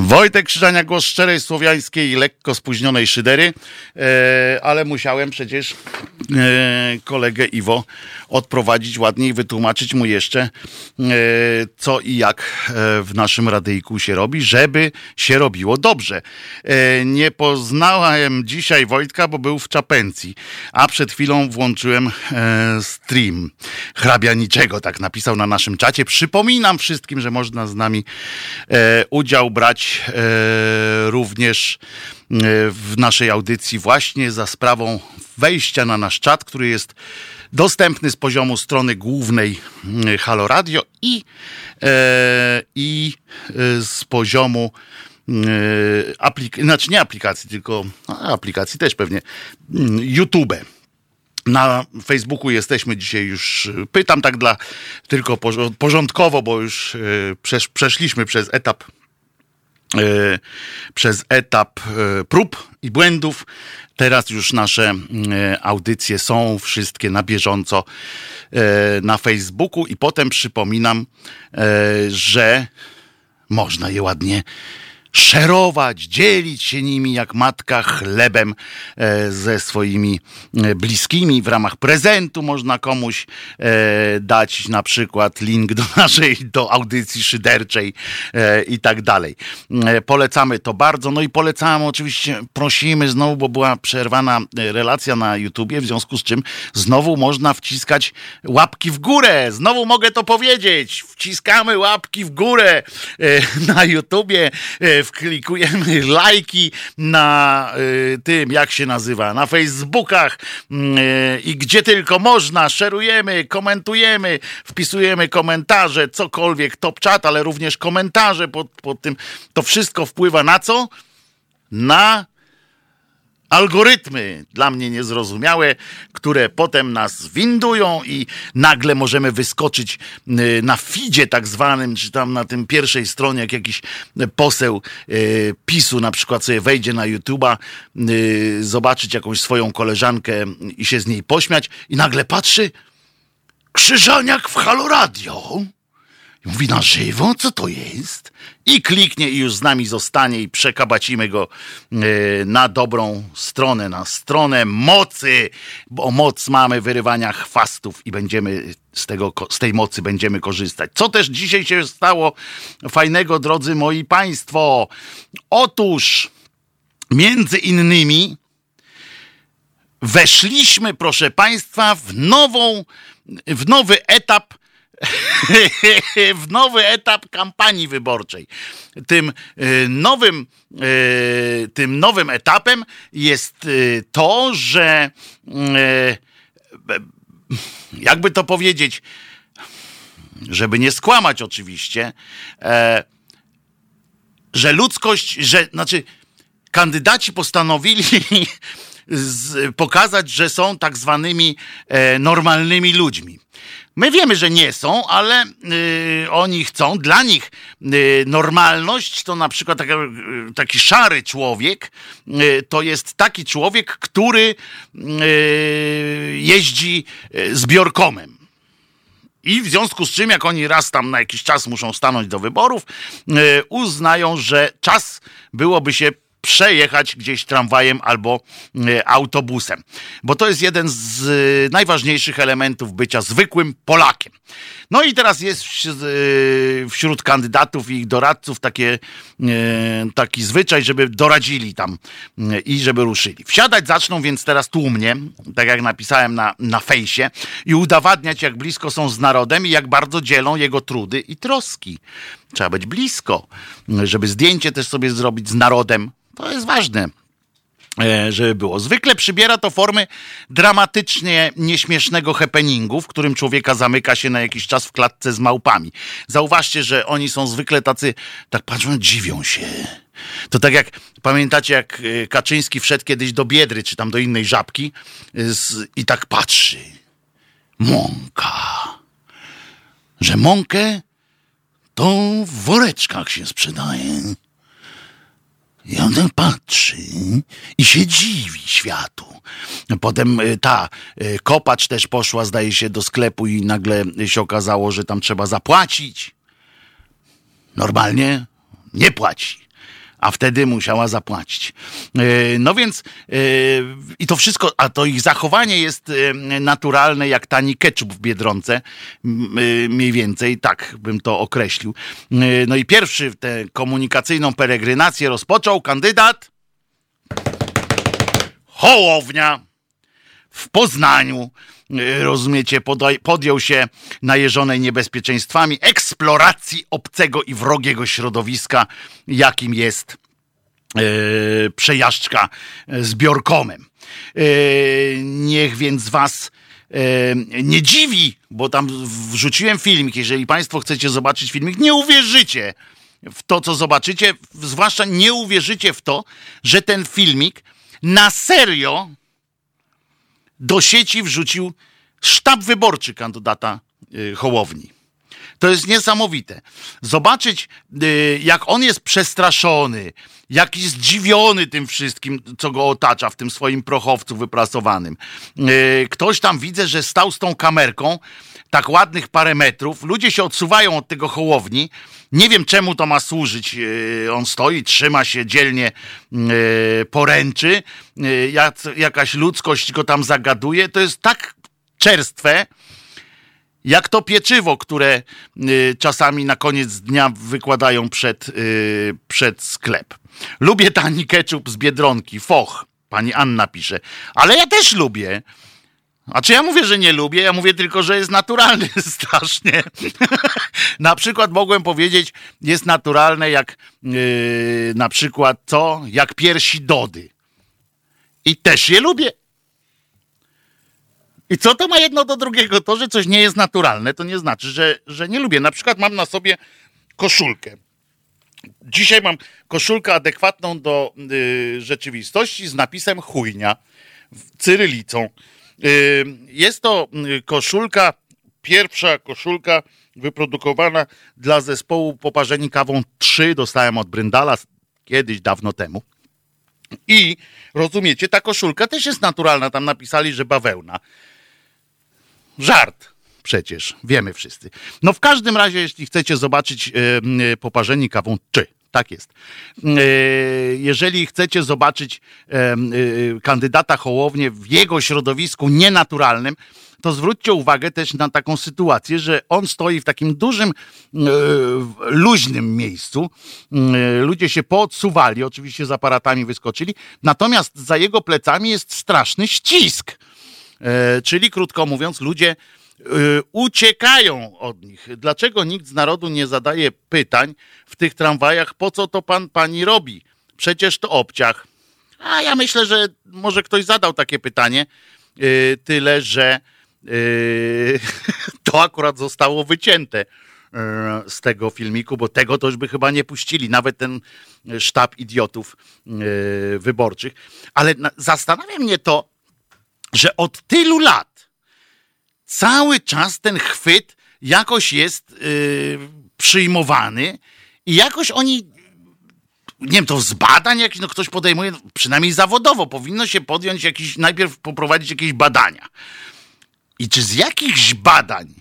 Wojtek Krzyżania, głos szczerej, słowiańskiej, lekko spóźnionej szydery, e, ale musiałem przecież e, kolegę Iwo odprowadzić ładnie i wytłumaczyć mu jeszcze, e, co i jak e, w naszym radyjku się robi, żeby się robiło dobrze. E, nie poznałem dzisiaj Wojtka, bo był w Czapencji, a przed chwilą włączyłem e, stream. Hrabia niczego, tak napisał na naszym czacie. Przypominam wszystkim, że można z nami udział brać e, również e, w naszej audycji właśnie za sprawą wejścia na nasz czat, który jest dostępny z poziomu strony głównej mm, Halo Radio i, e, i z poziomu aplikacji, znaczy nie aplikacji, tylko a, aplikacji też pewnie, mm, YouTube. Na Facebooku jesteśmy dzisiaj już, pytam tak dla tylko porządkowo, bo już przesz, przeszliśmy przez etap przez etap e, prób i błędów. Teraz już nasze e, audycje są wszystkie na bieżąco na Facebooku i potem przypominam, że można je ładnie szerować, dzielić się nimi jak matka chlebem e, ze swoimi e, bliskimi. W ramach prezentu można komuś e, dać na przykład link do naszej, do audycji szyderczej i tak dalej. Polecamy to bardzo. No i polecamy oczywiście, prosimy znowu, bo była przerwana relacja na YouTubie, w związku z czym znowu można wciskać łapki w górę. Znowu mogę to powiedzieć. Wciskamy łapki w górę na YouTubie wklikujemy lajki na y, tym, jak się nazywa, na Facebookach y, i gdzie tylko można, szerujemy, komentujemy, wpisujemy komentarze, cokolwiek, top chat, ale również komentarze pod, pod tym. To wszystko wpływa na co? Na algorytmy dla mnie niezrozumiałe, które potem nas windują i nagle możemy wyskoczyć y, na feedzie tak zwanym, czy tam na tym pierwszej stronie, jak jakiś poseł y, PiSu na przykład sobie wejdzie na YouTube'a, y, zobaczyć jakąś swoją koleżankę i się z niej pośmiać i nagle patrzy Krzyżaniak w Halo Radio. I mówi na żywo, co to jest? I kliknie i już z nami zostanie i przekabacimy go e, na dobrą stronę, na stronę mocy, bo moc mamy wyrywania chwastów i będziemy z, tego, z tej mocy będziemy korzystać. Co też dzisiaj się stało fajnego, drodzy moi państwo? Otóż między innymi weszliśmy, proszę państwa, w nową, w nowy etap w nowy etap kampanii wyborczej. Tym e, nowym, e, tym nowym etapem jest e, to, że jakby to powiedzieć, żeby nie skłamać oczywiście, że ludzkość, że znaczy kandydaci postanowili pokazać, że są tak zwanymi normalnymi ludźmi. My wiemy, że nie są, ale y, oni chcą. Dla nich y, normalność to na przykład taki, y, taki szary człowiek y, to jest taki człowiek, który y, jeździ zbiorkomem. I w związku z czym, jak oni raz tam na jakiś czas muszą stanąć do wyborów, uznają, że czas byłoby się przejechać gdzieś tramwajem albo e, autobusem. Bo to jest jeden z e, najważniejszych elementów bycia zwykłym Polakiem. No i teraz jest e, wśród kandydatów i ich doradców takie, taki zwyczaj, żeby doradzili tam i żeby ruszyli. Wsiadać zaczną więc teraz tłumnie, tak jak napisałem na, na fejsie, i udowadniać, jak blisko są z narodem i jak bardzo dzielą jego trudy i troski. Trzeba być blisko, żeby zdjęcie też sobie zrobić z narodem, to jest ważne e, żeby było. Zwykle przybiera to formy dramatycznie nieśmiesznego happeningu, w którym człowieka zamyka się na jakiś czas w klatce z małpami. Zauważcie, że oni są zwykle tacy, tak patrzą, dziwią się. To tak jak, pamiętacie jak e, Kaczyński wszedł kiedyś do Biedry, czy tam do innej żabki e, z, i tak patrzy. Mąka. Że mąkę to w woreczkach się sprzedaje. I on tak patrzy i się dziwi światu. Potem y, ta y, kopacz też poszła, zdaje się, do sklepu i nagle się okazało, że tam trzeba zapłacić. Normalnie nie płaci. A wtedy musiała zapłacić. E, no więc e, i to wszystko, a to ich zachowanie jest e, naturalne jak tani ketchup w Biedronce, mniej więcej, tak bym to określił. No i pierwszy tę komunikacyjną peregrinację rozpoczął kandydat Hołownia w Poznaniu. Rozumiecie, podjął się najeżonej niebezpieczeństwami eksploracji obcego i wrogiego środowiska, jakim jest e, przejażdżka z biorkomem. Niech więc was nie dziwi, bo tam wrzuciłem filmik. Jeżeli Państwo chcecie zobaczyć filmik, nie uwierzycie w to, co zobaczycie, zwłaszcza nie uwierzycie w to, że ten filmik na serio do sieci wrzucił sztab wyborczy kandydata y, Hołowni. To jest niesamowite. Zobaczyć, y, jak on jest przestraszony, jak jest zdziwiony tym wszystkim, co go otacza w tym swoim prochowcu wyprasowanym. Y, ktoś tam widzę, że stał z tą kamerką tak ładnych parę metrów. Ludzie się odsuwają od tego hołowni. Nie wiem, czemu to ma służyć. E, on stoi, trzyma się dzielnie e, poręczy. E, jakaś ludzkość go tam zagaduje. To jest tak czerstwe, jak to pieczywo, które czasami na koniec dnia wykładają przed, przed sklep. Lubię tani ketchup z Biedronki, foch. Pani Anna pisze. Ale ja też lubię. A czy ja mówię, że nie lubię? Ja mówię tylko, że jest naturalny strasznie. na przykład mogłem powiedzieć, jest naturalne jak yy, na przykład co? Jak piersi Dody. I też je lubię. I co to ma jedno do drugiego? To, że coś nie jest naturalne, to nie znaczy, że, że nie lubię. Na przykład mam na sobie koszulkę. Dzisiaj mam koszulkę adekwatną do yy, rzeczywistości z napisem chujnia, cyrylicą. Jest to y, koszulka, pierwsza koszulka wyprodukowana dla zespołu Poparzeni Kawą 3. Dostałem od Bryndala kiedyś, dawno temu. I rozumiecie, ta koszulka też jest naturalna. Tam napisali, że bawełna. Żart przecież, wiemy wszyscy. No w każdym razie, jeśli chcecie zobaczyć yy, Poparzeni Kawą 3, tak jest. E, jeżeli chcecie zobaczyć e, e, kandydata Hołownię w jego środowisku nienaturalnym, to zwróćcie uwagę też na taką sytuację, że on stoi w takim dużym, luźnym miejscu. Ludzie się poodsuwali, oczywiście z aparatami wyskoczyli, natomiast za jego plecami jest straszny ścisk. Czyli krótko mówiąc, ludzie uciekają od nich. Dlaczego nikt z narodu nie zadaje pytań w tych tramwajach, po co to pan pani robi? Przecież to obciach. A ja myślę, że może ktoś zadał takie pytanie, y, tyle że y, to akurat zostało wycięte z tego filmiku, bo tego to już by chyba nie puścili, nawet ten sztab idiotów wyborczych. Ale zastanawia mnie to, że od tylu lat cały czas ten chwyt jakoś jest yy, przyjmowany i jakoś oni, nie wiem, to z badań jakiś, no ktoś podejmuje, przynajmniej zawodowo, powinno się podjąć jakiś, najpierw poprowadzić jakieś badania. I czy z jakichś badań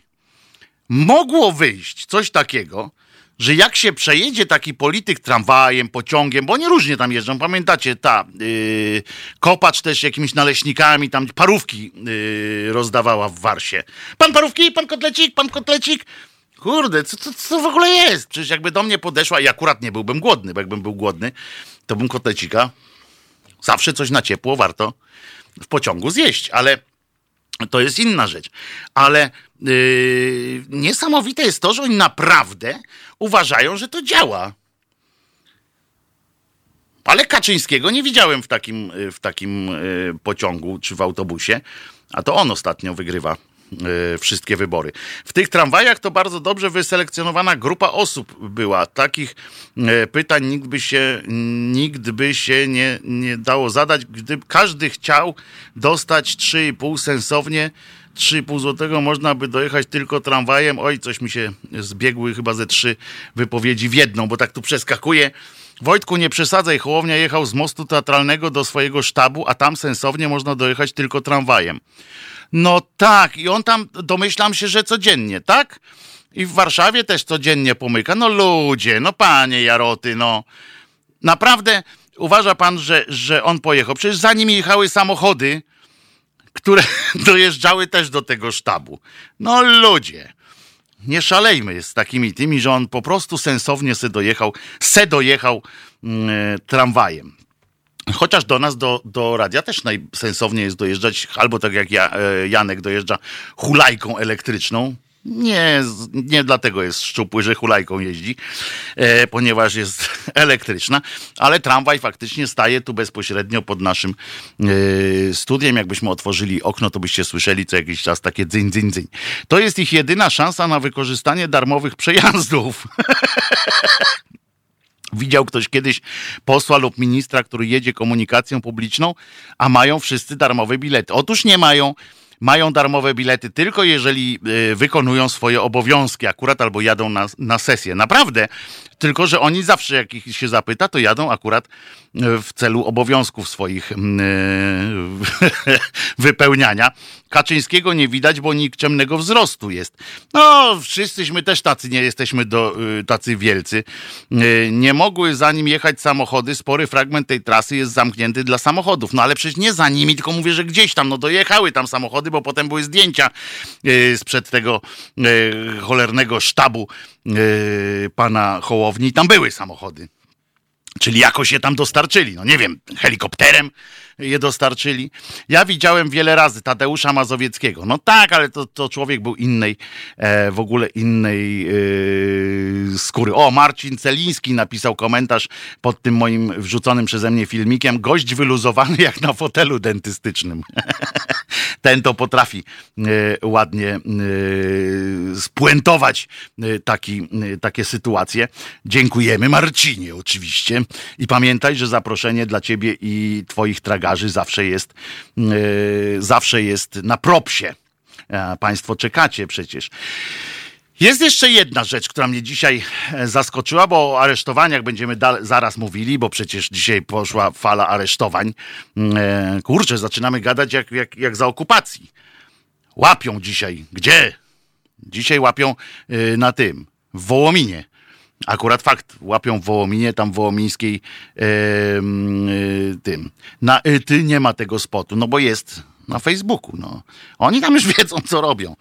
mogło wyjść coś takiego, że jak się przejedzie taki polityk tramwajem, pociągiem, bo nie różnie tam jeżdżą, pamiętacie, ta yy, kopacz też jakimiś naleśnikami, tam parówki yy, rozdawała w Warsie. Pan parówki, pan kotlecik, pan kotlecik. Kurde, co, co, co w ogóle jest? Przecież jakby do mnie podeszła i akurat nie byłbym głodny, bo jakbym był głodny, to bym kotlecika zawsze coś na ciepło warto w pociągu zjeść, ale to jest inna rzecz. Ale yy, niesamowite jest to, że oni naprawdę uważają, że to działa. Ale Kaczyńskiego nie widziałem w takim, w takim yy, pociągu czy w autobusie, a to on ostatnio wygrywa E, wszystkie wybory. W tych tramwajach to bardzo dobrze wyselekcjonowana grupa osób była. Takich pytań nikt by się, nikt by się nie, nie dało zadać, gdyby każdy chciał dostać 3,5 sensownie. 3,5 złotego można by dojechać tylko tramwajem. Oj, coś mi się zbiegły chyba ze trzy wypowiedzi w jedną, bo tak tu przeskakuje. Wojtku, nie przesadzaj, Hołownia jechał z mostu teatralnego do swojego sztabu, a tam sensownie można dojechać tylko tramwajem. No tak, i on tam, domyślam się, że codziennie, tak? I w Warszawie też codziennie pomyka. No ludzie, no panie Jaroty, no. naprawdę uważa pan, że, że on pojechał? Przecież za nim jechały samochody, które dojeżdżały też do tego sztabu. No ludzie, nie szalejmy z takimi tymi, że on po prostu sensownie se dojechał, se dojechał e, tramwajem. Chociaż do nas, do, do radia też najsensowniej jest dojeżdżać, albo tak jak ja, e, Janek dojeżdża hulajką elektryczną, nie, nie dlatego jest szczupły, że hulajką jeździ, e, ponieważ jest elektryczna, ale tramwaj faktycznie staje tu bezpośrednio pod naszym e, studiem. Jakbyśmy otworzyli okno, to byście słyszeli co jakiś czas takie dzyń, dzyń, dzyń. To jest ich jedyna szansa na wykorzystanie darmowych przejazdów. Widział ktoś kiedyś posła lub ministra, który jedzie komunikacją publiczną, a mają wszyscy darmowe bilety? Otóż nie mają mają darmowe bilety tylko jeżeli y, wykonują swoje obowiązki akurat albo jadą na, na sesję. Naprawdę. Tylko, że oni zawsze jak ich się zapyta, to jadą akurat w celu obowiązków swoich e, wypełniania. Kaczyńskiego nie widać, bo nikczemnego wzrostu jest. No, wszyscyśmy też tacy nie jesteśmy do, y, tacy wielcy. Y, nie mogły za nim jechać samochody. Spory fragment tej trasy jest zamknięty dla samochodów. No ale przecież nie za nimi, tylko mówię, że gdzieś tam, no dojechały tam samochody, bo potem były zdjęcia y, sprzed tego cholernego sztabu pana Hołowni. Tam były samochody. Czyli jakoś je tam dostarczyli. No nie wiem, helikopterem je dostarczyli. Ja widziałem wiele razy Tadeusza Mazowieckiego. No tak, ale to, to człowiek był innej, e, w ogóle innej e, skóry. O, Marcin Celiński napisał komentarz pod tym moim wrzuconym przeze mnie filmikiem. Gość wyluzowany jak na fotelu dentystycznym. Ten to potrafi e, ładnie e, spuentować e, taki, e, takie sytuacje. Dziękujemy Marcinie oczywiście. I pamiętaj, że zaproszenie dla ciebie i twoich tragarzy zawsze jest, yy, zawsze jest na propsie. Państwo czekacie przecież. Jest jeszcze jedna rzecz, która mnie dzisiaj e, zaskoczyła, bo o aresztowaniach będziemy zaraz mówili, bo przecież dzisiaj poszła fala aresztowań. Mm, e, kurczę, zaczynamy gadać jak, jak, jak za okupacji. Łapią dzisiaj. Gdzie? Dzisiaj łapią e, na tym, w Wołominie. Akurat fakt, łapią w Wołominie, tam w Wołomińskiej e, tym. Na e, ty nie ma tego spotu, no bo jest na Facebooku. No. Oni tam już wiedzą, co robią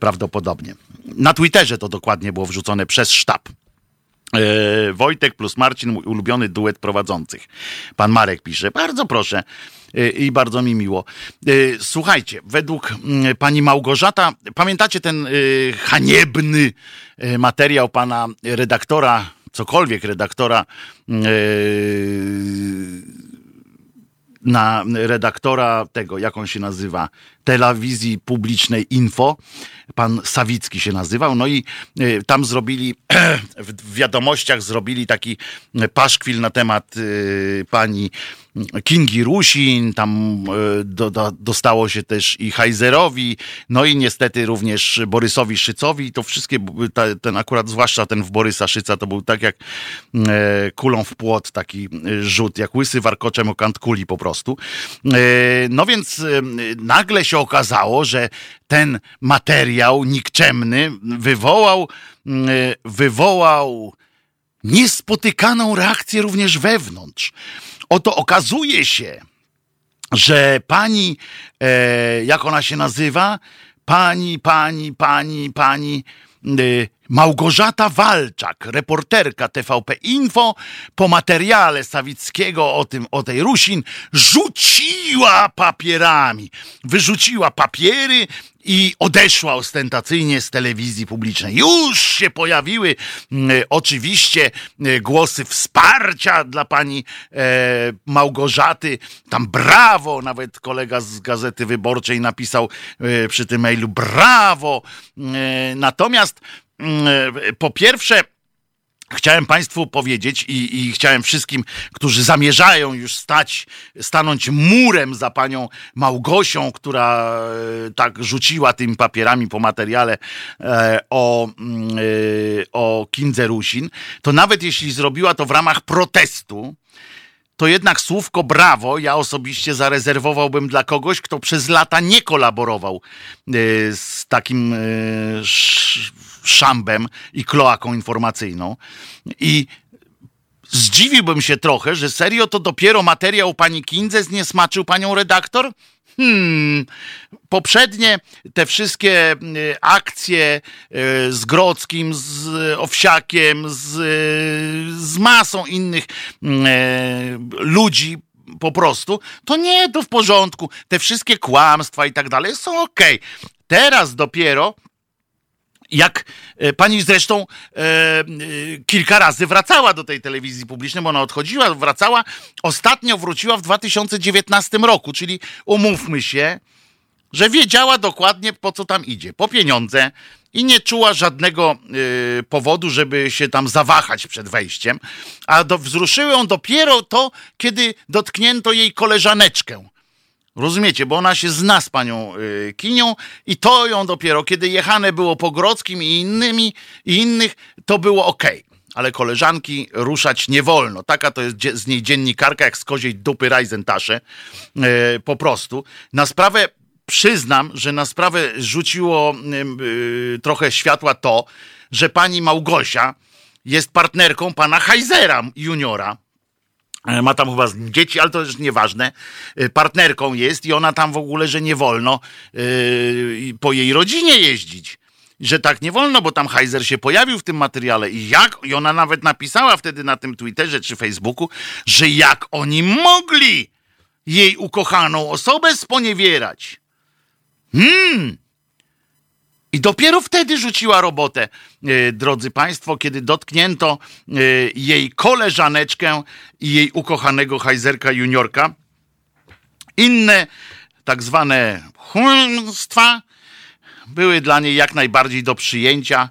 prawdopodobnie. Na Twitterze to dokładnie było wrzucone przez sztab. E, Wojtek plus Marcin, mój ulubiony duet prowadzących. Pan Marek pisze, bardzo proszę e, i bardzo mi miło. E, słuchajcie, według mm, pani Małgorzata, pamiętacie ten haniebny materiał pana redaktora, cokolwiek redaktora na redaktora tego, jak on się nazywa, telewizji publicznej Info, pan Sawicki się nazywał, no i e, tam zrobili, w wiadomościach zrobili taki paszkwil na temat e, pani Kingi Rusin, tam e, do, do, dostało się też i Heizerowi, no i niestety również Borysowi Szycowi. To wszystkie, ten akurat, zwłaszcza ten w Borysa Szyca, to był tak jak e, kulą w płot, taki rzut, jak łysy warkoczem o kant kuli po prostu. E, no więc e, nagle się okazało, że ten materiał nikczemny wywołał, e, wywołał niespotykaną reakcję również wewnątrz. Oto okazuje się, że pani, e, jak ona się nazywa? Pani, pani, pani, pani e, Małgorzata Walczak, reporterka TVP Info, po materiale Sawickiego o tym, o tej Rusin, rzuciła papierami. Wyrzuciła papiery i odeszła ostentacyjnie z telewizji publicznej. Już się pojawiły mm, oczywiście e, głosy wsparcia dla pani e, Małgorzaty. Tam brawo, nawet kolega z Gazety Wyborczej napisał e, przy tym mailu brawo. E, natomiast mm, e, po pierwsze, Chciałem Państwu powiedzieć i, i, chciałem wszystkim, którzy zamierzają już stać, stanąć murem za panią Małgosią, która e, tak rzuciła tymi papierami po materiale e, o, mm, e, o Kindze Rusin, to nawet jeśli zrobiła to w ramach protestu, to jednak słówko brawo ja osobiście zarezerwowałbym dla kogoś, kto przez lata nie kolaborował z takim szambem i kloaką informacyjną. I zdziwiłbym się trochę, że serio to dopiero materiał pani Kindze zniesmaczył panią redaktor? Hmm, poprzednie te wszystkie y, akcje y, z Grodzkim, z Owsiakiem, z, y, z masą innych ludzi po prostu, to nie, to w porządku. Te wszystkie kłamstwa i tak dalej są ok. Teraz dopiero jak e, pani zresztą e, e, kilka razy wracała do tej telewizji publicznej, bo ona odchodziła, wracała. Ostatnio wróciła w 2019 roku, czyli umówmy się, że wiedziała dokładnie po co tam idzie. Po pieniądze i nie czuła żadnego y, powodu, żeby się tam zawahać przed wejściem. A do, wzruszyły ją dopiero to, kiedy dotknięto jej koleżaneczkę. Rozumiecie, bo ona się zna z panią y, Kinią i to ją dopiero, kiedy jechane było po Grodzkim i innymi i innych, to było ok. Ale koleżanki ruszać nie wolno. Taka to jest z niej dziennikarka, jak z koziej dupy Rajzentasze. Y, po prostu. Na sprawę przyznam, że na sprawę rzuciło y, trochę światła to, że pani Małgosia jest partnerką pana Heizera juniora. E, ma tam chyba dzieci, ale to już nieważne. E, partnerką jest i ona tam w ogóle, że nie wolno yy, po jej rodzinie jeździć. Że tak nie wolno, bo tam Heiser się pojawił w tym materiale. I jak? I ona nawet napisała wtedy na tym Twitterze czy Facebooku, że jak oni mogli jej ukochaną osobę sponiewierać. Hmm. I dopiero wtedy rzuciła robotę, e, drodzy Państwo, kiedy dotknięto e, jej koleżaneczkę i jej ukochanego Hajzerka juniorka. Inne tak zwane chłonstwa były dla niej jak najbardziej do przyjęcia.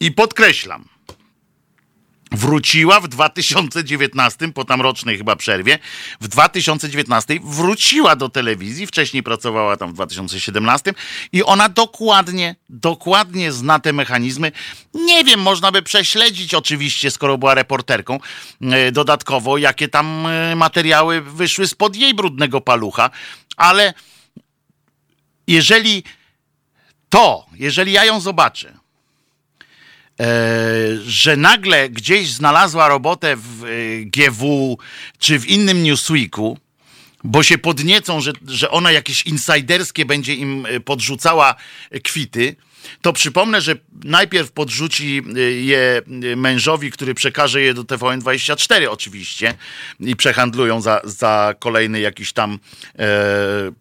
I podkreślam, wróciła w 2019, po tam rocznej chyba przerwie, w 2019 wróciła do telewizji, wcześniej pracowała tam w 2017 i ona dokładnie, dokładnie zna te mechanizmy. Nie wiem, można by prześledzić oczywiście, skoro była reporterką, e, dodatkowo, jakie tam e, materiały wyszły spod jej brudnego palucha, ale jeżeli to, jeżeli ja ją zobaczę, że nagle gdzieś znalazła robotę w e, GW czy w innym Newsweeku, bo się podniecą, że, że ona jakieś insiderskie będzie im e, podrzucała kwity, to przypomnę, że najpierw podrzuci je mężowi, który przekaże je do TVN24 oczywiście i przehandlują za, za kolejny jakiś tam e,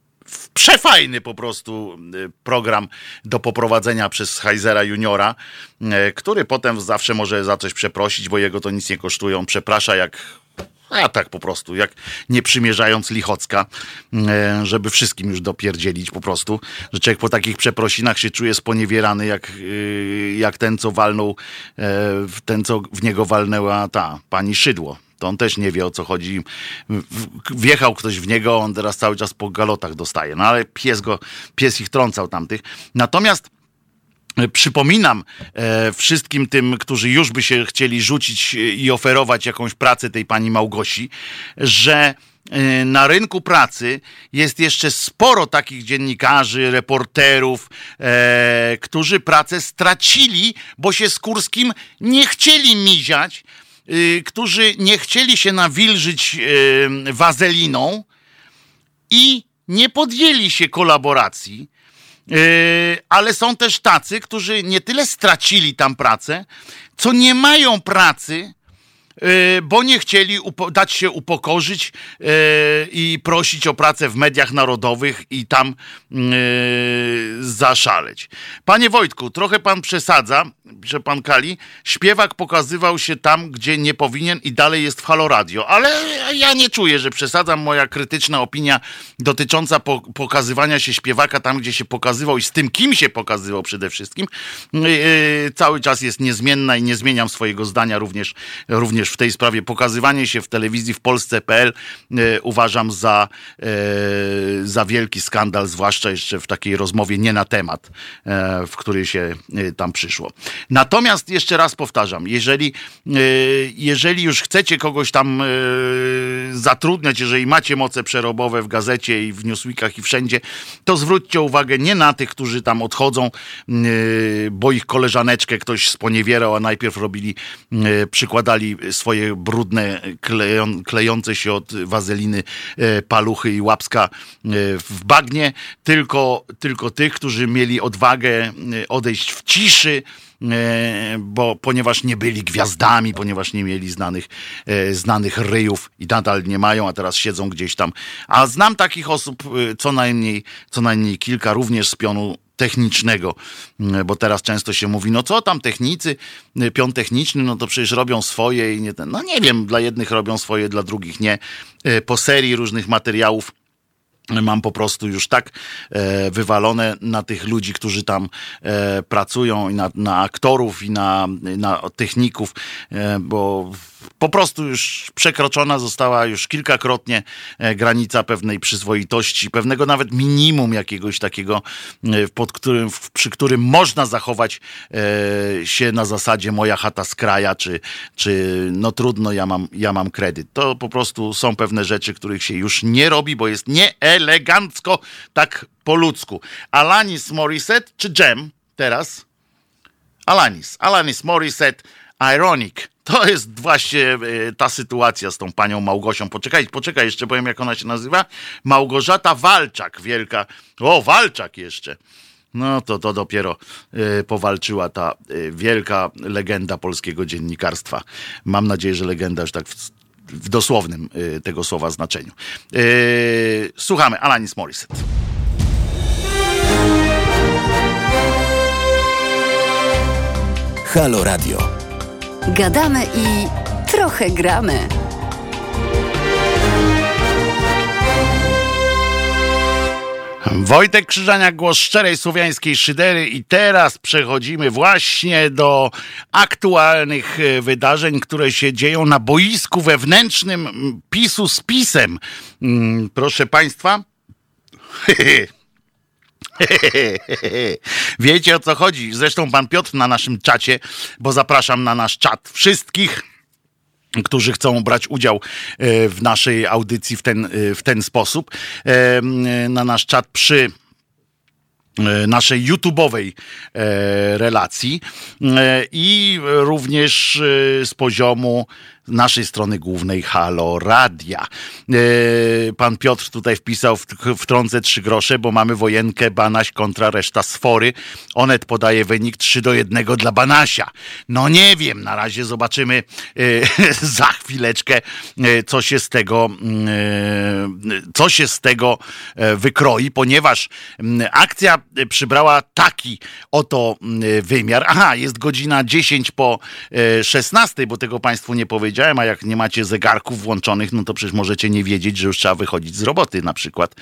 przefajny po prostu y, program do poprowadzenia przez Heizera Juniora, y, który potem zawsze może za coś przeprosić, bo jego to nic nie kosztują. Przeprasza jak a tak po prostu, jak nie przymierzając Lichocka, y, żeby wszystkim już dopierdzielić po prostu, że człowiek po takich przeprosinach się czuje sponiewierany, jak, jak ten, co walnął, ten, co w niego walnęła ta pani Szydło to on też nie wie o co chodzi. Wjechał ktoś w niego, on teraz cały czas po galotach dostaje. No ale pies go, pies ich trącał tamtych. Natomiast e, Przypominam e, wszystkim tym, którzy już by się chcieli rzucić i oferować jakąś pracę tej pani Małgosi, że e, na rynku pracy jest jeszcze sporo takich dziennikarzy, reporterów, e, którzy pracę stracili, bo się z Kurskim nie chcieli miziać, którzy nie chcieli się nawilżyć y, wazeliną i nie podjęli się kolaboracji, y, ale są też tacy, którzy nie tyle stracili tam pracę, co nie mają pracy, bo nie chcieli dać się upokorzyć i prosić o pracę w mediach narodowych i tam zaszaleć. Panie Wojtku, trochę pan przesadza, że pan Kali, śpiewak pokazywał się tam, gdzie nie powinien i dalej jest w Halo Radio. Ale ja nie czuję, że przesadzam. Moja krytyczna opinia dotycząca po pokazywania się śpiewaka tam, gdzie się pokazywał i z tym, kim się pokazywał przede wszystkim, cały czas jest niezmienna i nie zmieniam swojego zdania również, również w tej sprawie. Pokazywanie się w telewizji w Polsce.pl yy, uważam za, yy, za wielki skandal, zwłaszcza jeszcze w takiej rozmowie nie na temat, w której się tam przyszło. Natomiast jeszcze raz powtarzam, jeżeli, e, jeżeli już chcecie kogoś tam e, zatrudniać, jeżeli macie moce przerobowe w gazecie i w Newsweekach i wszędzie, to zwróćcie uwagę nie na tych, którzy tam odchodzą, e, bo ich koleżaneczkę ktoś sponiewierał, a najpierw robili, przykładali swoje brudne, kleją, klejące się od wazeliny paluchy i łapska w bagnie, tylko, tylko tych, którzy mieli odwagę odejść w ciszy, bo ponieważ nie byli gwiazdami, ponieważ nie mieli znanych, znanych ryjów i nadal nie mają, a teraz siedzą gdzieś tam. A znam takich osób co najmniej, co najmniej kilka, również z pionu technicznego, mm, bo teraz często się mówi, no co tam technicy, y, pion techniczny, no to przecież robią swoje i nie ten, no nie wiem, dla jednych robią swoje, dla drugich nie. Y, po serii różnych materiałów mam po prostu już tak e, wywalone na tych ludzi, którzy tam e, pracują i na, na aktorów i na, na techników, e, bo po prostu już przekroczona została już kilkakrotnie e, granica pewnej przyzwoitości, pewnego nawet minimum jakiegoś takiego, e, pod którym, przy którym można zachować e, się na zasadzie moja chata z kraja, czy, czy no trudno, ja mam, ja mam kredyt. To po prostu są pewne rzeczy, których się już nie robi, bo jest nieelegancko, tak po ludzku. Alanis Morissette czy Jem teraz? Alanis. Alanis Morissette, Ironic. To jest właśnie e, ta sytuacja z tą panią Małgosią. Poczekaj, poczekaj, jeszcze powiem, jak ona się nazywa. Małgorzata Walczak, wielka. O, Walczak jeszcze. No to to dopiero y, powalczyła ta y, wielka legenda polskiego dziennikarstwa. Mam nadzieję, że legenda już tak w, w dosłownym tego słowa znaczeniu. słuchamy Alanis Morissette. Halo Radio. Gadamy i trochę gramy. Wojtek Krzyżania, głos szczerej słowiańskiej szydery i teraz przechodzimy właśnie do aktualnych e, wydarzeń, które się dzieją na boisku wewnętrznym PiSu z PiSem. Mm, proszę Państwa. Wiecie o co chodzi. Zresztą pan Piotr na naszym czacie, bo zapraszam na nasz czat wszystkich którzy chcą brać udział e, w naszej audycji w ten, e, w ten sposób. E, na nasz czat przy naszej YouTube'owej relacji i również z poziomu naszej strony głównej Halo Radia. E, pan Piotr tutaj wpisał, wtrącę trzy grosze, bo mamy wojenkę Banaś kontra reszta Sfory. Onet podaje wynik 3 do 1 dla Banasia. No nie wiem, na razie zobaczymy e, za chwileczkę, e, co się z tego, co się z tego wykroi, ponieważ akcja przybrała taki oto wymiar. Aha, jest godzina 10 po 16, bo tego Państwu nie powiedziałem powiedziałem, a jak nie macie zegarków włączonych, no to przecież możecie nie wiedzieć, że już trzeba wychodzić z roboty na przykład.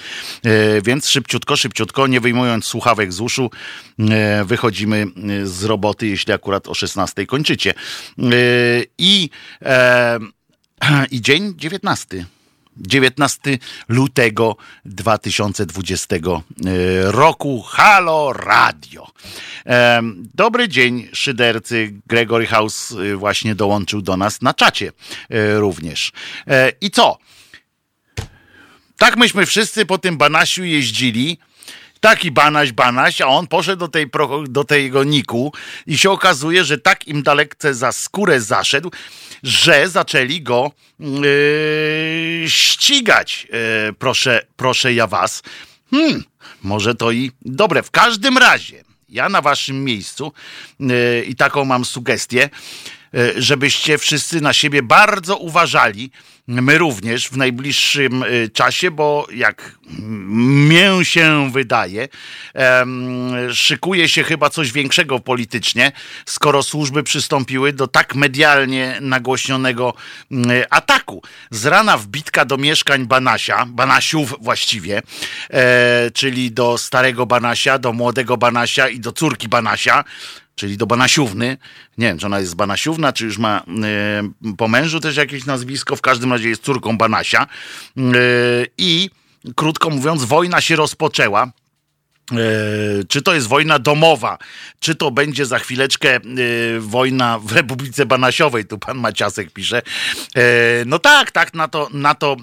E, więc szybciutko, szybciutko, nie wyjmując słuchawek z uszu, e, wychodzimy e, z roboty, jeśli akurat o 16 kończycie. I, i dzień 19. 19 lutego 2020 e, roku. Halo Radio. E, dobry dzień, szydercy. Gregory House e, właśnie dołączył do nas na czacie również. I co? Tak myśmy wszyscy po tym Banasiu jeździli. Taki Banaś, Banaś, a on poszedł do, tej, do tego niku i się okazuje, że tak im dalekce za skórę zaszedł, że zaczęli go yy, ścigać. Yy, proszę, proszę ja was. Hmm, może to i dobre. W każdym razie, ja na waszym miejscu yy, i taką mam sugestię, żebyście wszyscy na siebie bardzo uważali, My również w najbliższym y, czasie, bo jak mię się wydaje, szykuje się chyba coś większego politycznie, skoro służby przystąpiły do tak medialnie nagłośnionego mm, ataku. Z rana wbitka do mieszkań Banasia, Banasiów właściwie, e, czyli do starego Banasia, do młodego Banasia i do córki Banasia czyli do Banasiówny. Nie wiem, czy ona jest Banasiówna, czy już ma y, po mężu też jakieś nazwisko. W każdym razie jest córką Banasia. Y, I krótko mówiąc, wojna się rozpoczęła. E, czy to jest wojna domowa, czy to będzie za chwileczkę e, wojna w Republice Banasiowej, tu pan Maciasek pisze. E, no tak, tak, na to, na to,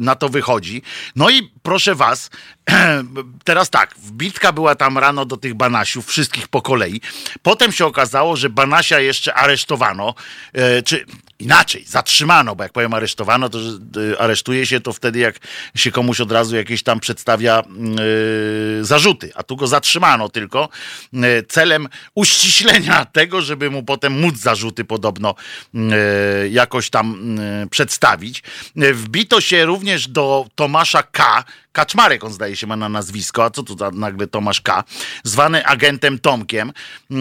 na to wychodzi. No i proszę was, teraz tak, wbitka była tam rano do tych Banasiów, wszystkich po kolei. Potem się okazało, że Banasia jeszcze aresztowano, e, czy inaczej, zatrzymano, bo jak powiem aresztowano, to e, aresztuje się to wtedy, jak się komuś od razu jakieś tam przedstawia e, zarzuty, a tu go zatrzymano tylko celem uściślenia tego, żeby mu potem móc zarzuty podobno e, jakoś tam e, przedstawić. Wbito się również do Tomasza K., Kaczmarek on zdaje się ma na nazwisko, a co tu za nagle Tomasz K., zwany agentem Tomkiem. E,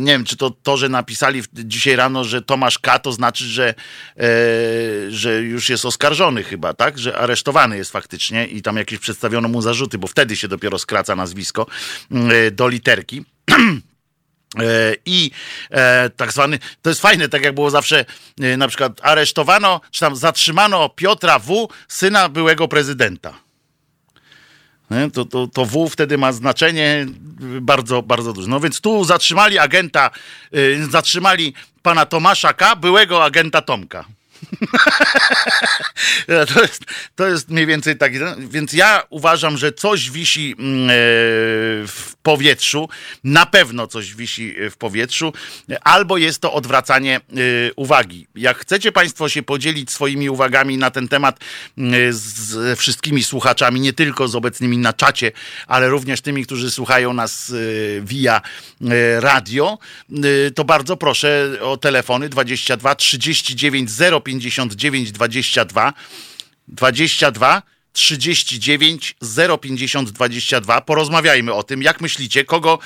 nie wiem, czy to to, że napisali dzisiaj rano, że Tomasz K., to znaczy, że, e, że już jest oskarżony chyba, tak? Że aresztowany jest faktycznie i tam jakieś przedstawiono mu zarzuty, bo wtedy się dopiero skraca nazwisko e, do literki. I e, tak zwany, to jest fajne, tak jak było zawsze, e, na przykład aresztowano, czy tam zatrzymano Piotra W., syna byłego prezydenta. To, to, to W wtedy ma znaczenie bardzo, bardzo duże. No więc tu zatrzymali agenta, y, zatrzymali pana Tomasza K., byłego agenta Tomka. To jest, to jest mniej więcej tak. Więc ja uważam, że coś wisi mm, e, w powietrzu. Na pewno coś wisi w powietrzu, albo jest to odwracanie e, uwagi. Jak chcecie Państwo się podzielić swoimi uwagami na ten temat mm, z wszystkimi słuchaczami, nie tylko z obecnymi na czacie, ale również tymi, którzy słuchają nas e, via e, radio, e, to bardzo proszę o telefony 22 39 059 22 22 39 050 22. Porozmawiajmy o tym, jak myślicie, kogo,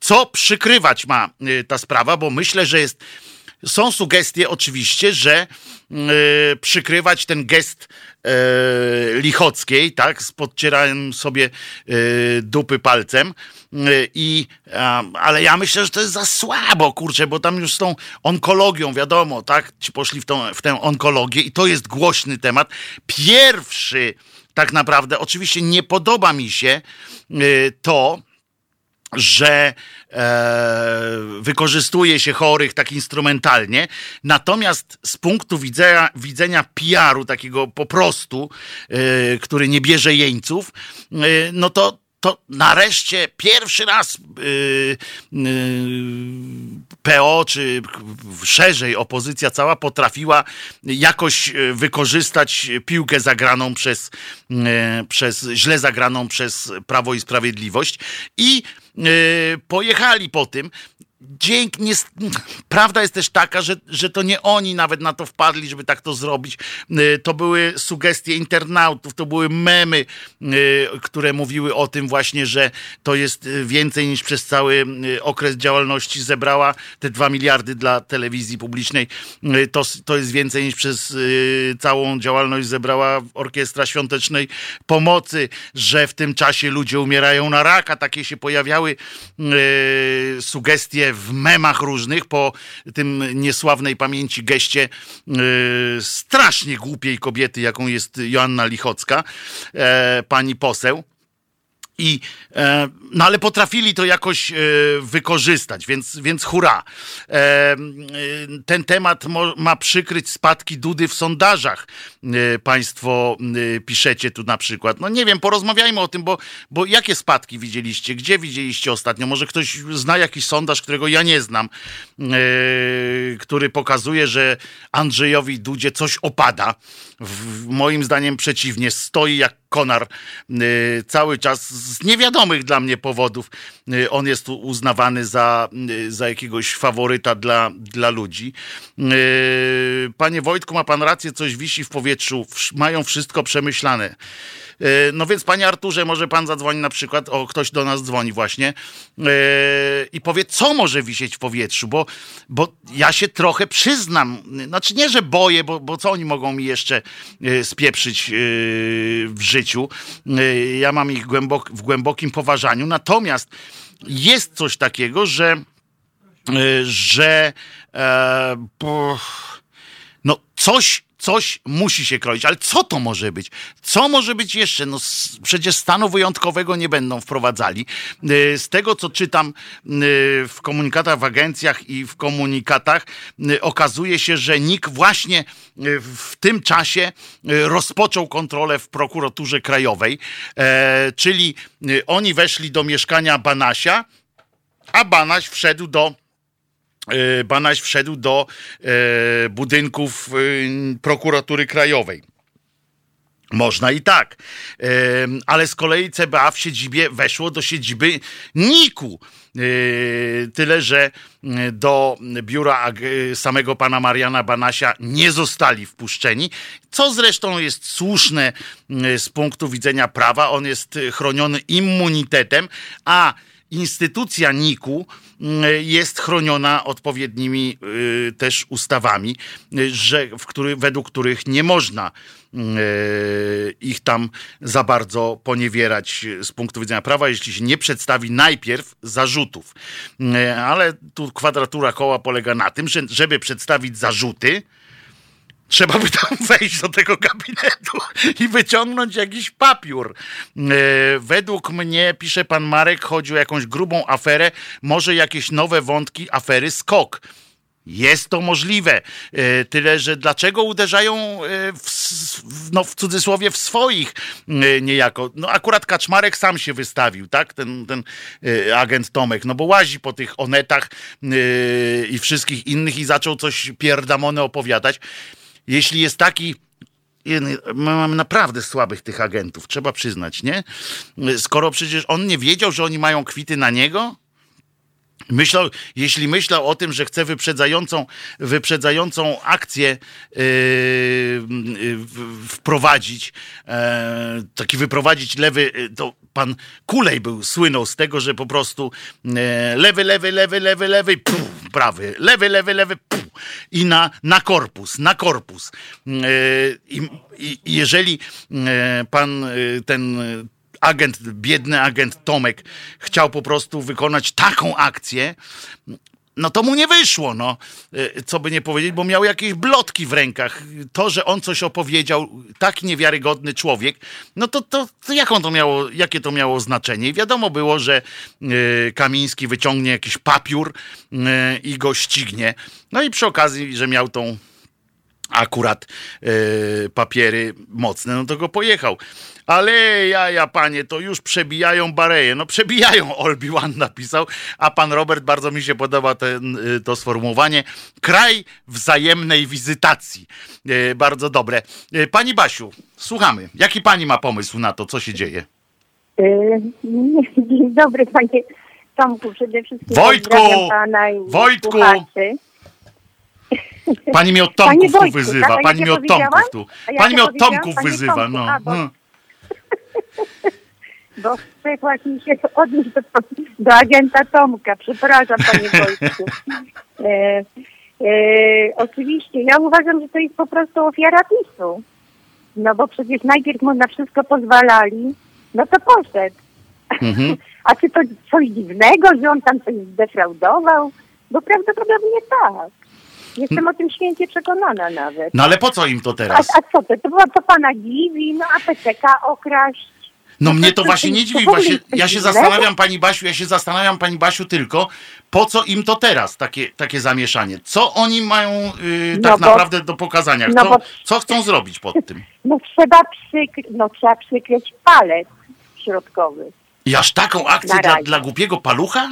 co przykrywać ma y, ta sprawa, bo myślę, że jest. Są sugestie oczywiście, że y, przykrywać ten gest Lichockiej, tak, z podcieraniem sobie y, dupy palcem. Y, I, ale ja myślę, że to jest za słabo, kurczę, bo tam już z tą onkologią, wiadomo, tak, ci poszli w, tą, w tę onkologię i to jest głośny temat. Pierwszy, tak naprawdę, oczywiście nie podoba mi się to, że e, wykorzystuje się chorych tak instrumentalnie. Natomiast z punktu widzenia, widzenia PR-u, takiego po prostu, e, który nie bierze jeńców, e, no to, to nareszcie pierwszy raz y, y, PO, czy szerzej opozycja cała potrafiła jakoś y, wykorzystać piłkę zagraną przez, przez źle zagraną przez Prawo i Sprawiedliwość i pojechali po tym. Dzięki, nie, prawda jest też taka, że, że to nie oni nawet na to wpadli, żeby tak to zrobić. Y, To były sugestie internautów, to były memy, y, które mówiły o tym właśnie, że to jest y, więcej niż przez cały okres działalności zebrała te dwa miliardy dla telewizji publicznej. To, to jest więcej niż przez całą działalność zebrała Orkiestra Świątecznej Pomocy, że w tym czasie ludzie umierają na raka. Takie się pojawiały sugestie w memach różnych po tym niesławnej pamięci geście y, strasznie głupiej kobiety, jaką jest Joanna Lichocka, e, pani poseł. I, e, no ale potrafili to jakoś e, wykorzystać, więc, więc hurra. E, ten temat ma przykryć spadki Dudy w sondażach. Państwo piszecie tu na przykład. No nie wiem, porozmawiajmy o tym, bo, bo jakie spadki widzieliście? Gdzie widzieliście ostatnio? Może ktoś zna jakiś sondaż, którego ja nie znam, który pokazuje, że Andrzejowi Dudzie coś opada. W, moim zdaniem przeciwnie, stoi jak konar cały czas z niewiadomych dla mnie powodów. Y, on jest uznawany za, y, za jakiegoś faworyta dla, dla ludzi. Y, Panie Wojtku, ma pan rację, coś wisi w powietrzu, mają wszystko przemyślane. Y, No więc, panie Arturze, może pan zadzwoni na przykład, o ktoś do nas dzwoni właśnie yy, i powie, co może wisieć w powietrzu, bo, bo ja się trochę przyznam, znaczy nie, że boję, bo, bo co oni mogą mi jeszcze yy, spieprzyć w życiu. Ja mam ich głębok, w głębokim poważaniu, natomiast jest coś takiego, że, że e, bo, no coś, coś musi się kroić. Ale co to może być? Co może być jeszcze? No przecież stanu wyjątkowego nie będą wprowadzali. Y, z tego, co czytam y, w komunikatach w agencjach i w komunikatach, y, okazuje się, że NIK właśnie w tym czasie rozpoczął kontrolę w prokuraturze krajowej, e, czyli oni weszli do mieszkania Banasia, a Banaś wszedł do Banaś wszedł do e, budynków e, prokuratury krajowej. Można i tak, ale z kolei CBA w siedzibie weszło do siedziby Niku. Tyle, że do biura samego pana Mariana Banasia nie zostali wpuszczeni, co zresztą jest słuszne z punktu widzenia prawa. On jest chroniony immunitetem, a instytucja NIK-u jest chroniona odpowiednimi y, też ustawami, y, że, w który, według których nie można y, ich tam za bardzo poniewierać z punktu widzenia prawa, jeśli się nie przedstawi najpierw zarzutów. Ale tu kwadratura koła polega na tym, że żeby przedstawić zarzuty, Trzeba by tam wejść do tego gabinetu i wyciągnąć jakiś papier. E, według mnie, pisze pan Marek, chodzi o jakąś grubą aferę, może jakieś nowe wątki afery skok. Jest to możliwe. E, tyle, że dlaczego uderzają e, w, no, w cudzysłowie w swoich niejako. No akurat Kaczmarek sam się wystawił, tak? Ten, ten agent Tomek, no bo łazi po tych onetach i wszystkich innych i zaczął coś pierdamone opowiadać jeśli jest taki Mamy naprawdę słabych tych agentów, trzeba przyznać, nie? Skoro przecież on nie wiedział, że oni mają kwity na niego, Myślał, jeśli myślał o tym, że chce wyprzedzającą, wyprzedzającą akcję yy, yy, wprowadzić, yy, taki wyprowadzić lewy, y, to pan Kulej był, słynął z tego, że po prostu lewy, lewy, lewy, lewy, lewy, puf, prawy, lewy, lewy, lewy, puf, i na, na korpus, na korpus. I, jeżeli pan ten agent, biedny agent Tomek chciał po prostu wykonać taką akcję, no to mu nie wyszło, no. Y, co by nie powiedzieć, bo miał jakieś blotki w rękach. To, że on coś opowiedział, tak niewiarygodny człowiek, no to, to, to jaką to miało, jakie to miało znaczenie? I wiadomo było, że y, Kamiński wyciągnie jakiś papiur y, i go ścignie. No i przy okazji, że miał tą akurat papiery mocne, no to go pojechał. Ale ja, ja, panie, to już przebijają bareje. No przebijają, Olbiłan napisał, a pan Robert, bardzo mi się podoba ten, y, to sformułowanie. Kraj wzajemnej wizytacji. E, bardzo dobre. E, pani Basiu, słuchamy. Jaki pani ma pomysł na to, co się dzieje? Dzień dobry, panie Tomku, przede wszystkim Wojtku! Wojtku! Pani mnie od Tomków tu wyzywa. Tak? Pani mnie od Tomków tu. Pani mnie od Tomków wyzywa. No. no. Bo chcę właśnie się odnieść do, do agenta Tomka. Przepraszam, panie Wojtku. E, e, oczywiście, ja uważam, że to jest po prostu ofiara PiSu. No bo przecież najpierw mu na wszystko pozwalali, no to poszedł. Mhm. A czy to coś dziwnego, że on tam coś zdefraudował? Bo prawdopodobnie tak. Jestem o tym święcie przekonana nawet. No ale po co im to teraz? A, a co to? To, to pana dziwi, no a PCK okraść. No mnie to właśnie nie dziwi. Właśnie, ja się zastanawiam, pani Basiu, ja się zastanawiam, pani Basiu, tylko po co im to teraz, takie, takie zamieszanie? Co oni mają yy, tak no bo, naprawdę do pokazania? No bo, co chcą zrobić pod tym? No trzeba, przykry, no, trzeba przykryć palec środkowy. I aż taką akcję dla, dla głupiego palucha?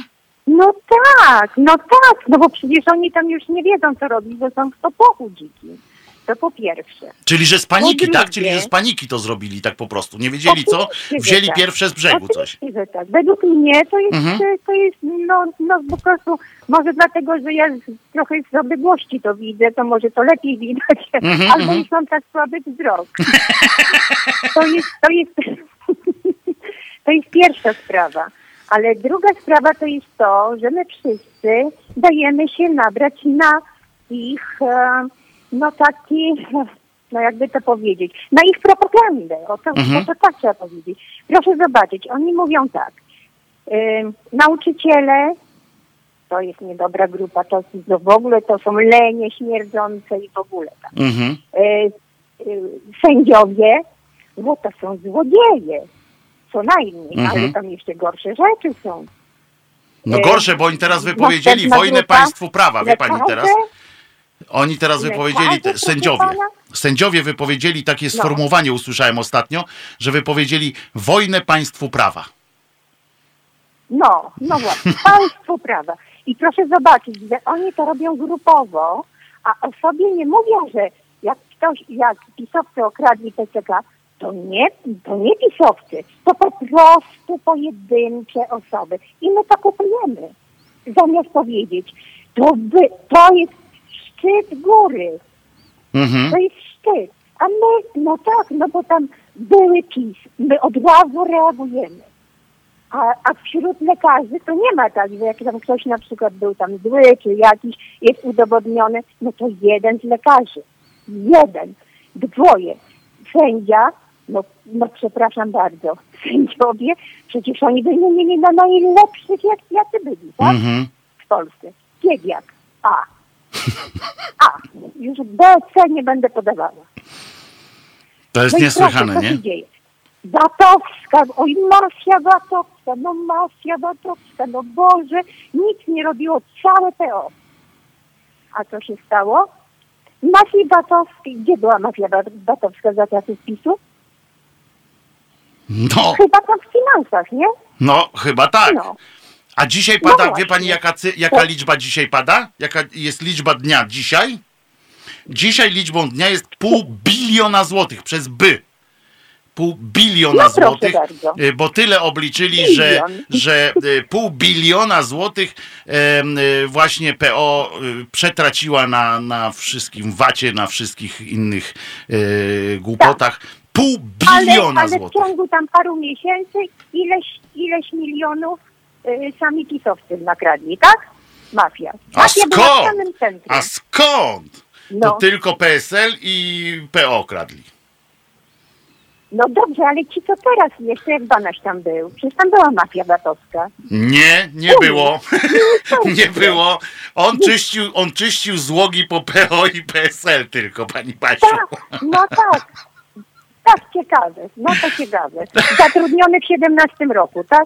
No tak, no tak, no bo przecież oni tam już nie wiedzą, co robić, bo są w topochu dziki. To po pierwsze. Czyli, że z paniki, drugie, tak? Czyli, że z paniki to zrobili tak po prostu. Nie wiedzieli co, wzięli tak. pierwsze z brzegu coś. Że tak. Według mnie to jest, mhm. to jest no, no po prostu, może dlatego, że ja trochę z odległości to widzę, to może to lepiej widać, mhm, albo mhm. już mam tak słaby wzrok. to jest, to jest, to jest pierwsza sprawa. Ale druga sprawa to jest to, że my wszyscy dajemy się nabrać na ich, e, no taki, no jakby to powiedzieć, na ich propagandę. O to, mhm. o to tak trzeba powiedzieć. Proszę zobaczyć, oni mówią tak. Y, nauczyciele to jest niedobra grupa, to, to w ogóle to są lenie śmierdzące i w ogóle. Tak. Mhm. E, e, sędziowie, bo to są złodzieje, co najmniej, Mhm. ale tam jeszcze gorsze rzeczy są. No E, gorsze, bo oni teraz wypowiedzieli następna wojnę grupa, państwu prawa, wie pani teraz? Oni teraz wypowiedzieli, te, sędziowie, sędziowie wypowiedzieli takie sformułowanie, usłyszałem ostatnio, że wypowiedzieli wojnę państwu prawa. No, no właśnie, państwo prawa. I proszę zobaczyć, że oni to robią grupowo, a o sobie nie mówią, że jak ktoś, jak pisowcy okradli PCK, to nie, to nie pisowcy, to po prostu pojedyncze osoby. I my to kupujemy. Zamiast powiedzieć, to, by, to jest szczyt góry, Mhm. to jest szczyt. A my, no tak, no bo tam były PiS, my od razu reagujemy. A, a wśród lekarzy to nie ma tak, że jak tam ktoś na przykład był tam zły, czy jakiś jest udowodniony, no to jeden z lekarzy. Jeden. Dwoje. Sędzia, no, no przepraszam bardzo, sędziowie, przecież oni wymienili na najlepszych, jak, jacy byli, tak? Mhm. w Polsce. Piewiak. A. A. Już B, C nie będę podawała. To jest No niesłychane, proszę, nie? dzieje? Watowska, oj mafia Watowska, no mafia Watowska, no Boże, nic nie robiło całe PO. A co się stało? Mafii Watowskiej, gdzie była mafia Wa- Watowska za czasów PiSu? No, Chyba tam w finansach, nie? no chyba tak. No. A dzisiaj No pada, wie właśnie. pani jaka, jaka liczba dzisiaj pada? Jaka jest liczba dnia dzisiaj? Dzisiaj liczbą dnia jest pół biliona złotych przez by. Pół biliona No złotych, bardzo. y, bo tyle obliczyli, że, Bilion. że y, pół biliona złotych y, właśnie PO przetraciła na, na wszystkim wacie, na wszystkich innych głupotach. Pół Ale, biliona ale w złotych. ciągu tam paru miesięcy ileś, ileś milionów y, sami pisowcy nakradli, tak? Mafia. A Mafia była w skąd? samym centrum. A skąd? To No. tylko PSL i PO kradli. No dobrze, ale ci co teraz jeszcze, jak Banaś tam był? Przecież tam była mafia batowska. Nie, nie było. nie było. On czyścił, on czyścił złogi po PO i PSL tylko, pani Basiu. Tak, no tak. Tak, ciekawe. No to ciekawe. Zatrudniony w 17 roku, tak?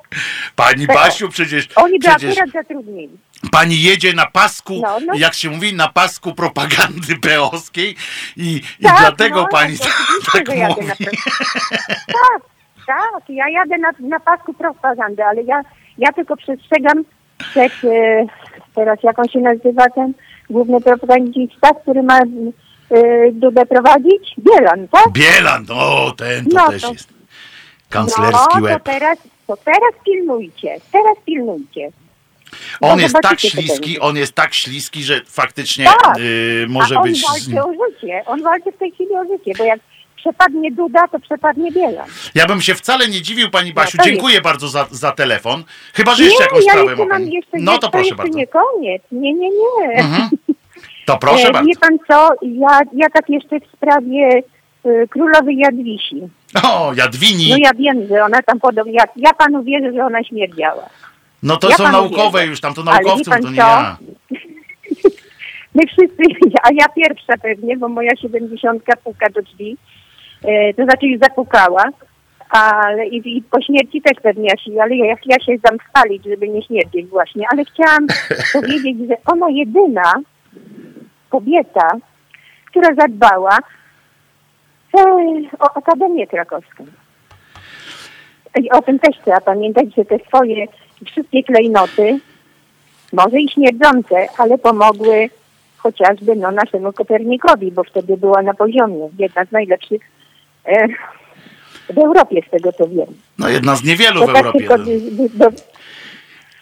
Pani PO. Basiu, przecież, Oni by przecież akurat zatrudnili. pani jedzie na pasku, No, no. jak się mówi, na pasku propagandy PO-skiej i, i Tak, dlatego no, pani to tak, tak mówi. na Tak, tak. Ja jadę na, na pasku propagandy, ale ja, ja tylko przestrzegam przed, e, teraz jak on się nazywa ten główny propagandista, który ma Dudę prowadzić? Bielan, tak? Bielan, o ten to No, też to- jest. Kanclerski no, to łeb. teraz, to teraz pilnujcie, teraz pilnujcie. On no, jest tak śliski, on jest tak śliski, że faktycznie Tak. y, A może on być z walczy o życie, on walczy w tej chwili o życie, bo jak przepadnie Duda, to przepadnie Bielan. Ja bym się wcale nie dziwił, pani Basiu. No to Dziękuję bardzo za, za telefon. Chyba, że jeszcze nie, jakąś ja sprawę mam jeszcze, No to proszę bardzo. nie koniec. Nie, nie, nie. Mhm. To proszę E, bardzo. Wie pan co, ja, ja tak jeszcze w sprawie e, królowej Jadwisi. O, Jadwini. No ja wiem, że ona tam podobnie, ja, ja panu wierzę, że ona śmierdziała. No to ja są naukowe wierzę. już, tam to naukowców, to nie co? ja. My wszyscy, a ja pierwsza pewnie, bo moja siedemdziesiątka puka do drzwi, e, to znaczy już zapukała, ale i, i po śmierci też pewnie, ja się, ale ja, ja się dam spalić, żeby nie śmierdzieć właśnie, ale chciałam powiedzieć, że ona jedyna kobieta, która zadbała o Akademię Krakowską. I o tym też trzeba pamiętać, że te swoje wszystkie klejnoty, może i śmierdzące, ale pomogły chociażby no, naszemu Kopernikowi, bo wtedy była na poziomie, jedna z najlepszych e, w Europie, z tego co wiem. No jedna z niewielu To w tak Europie. tylko no. do, do,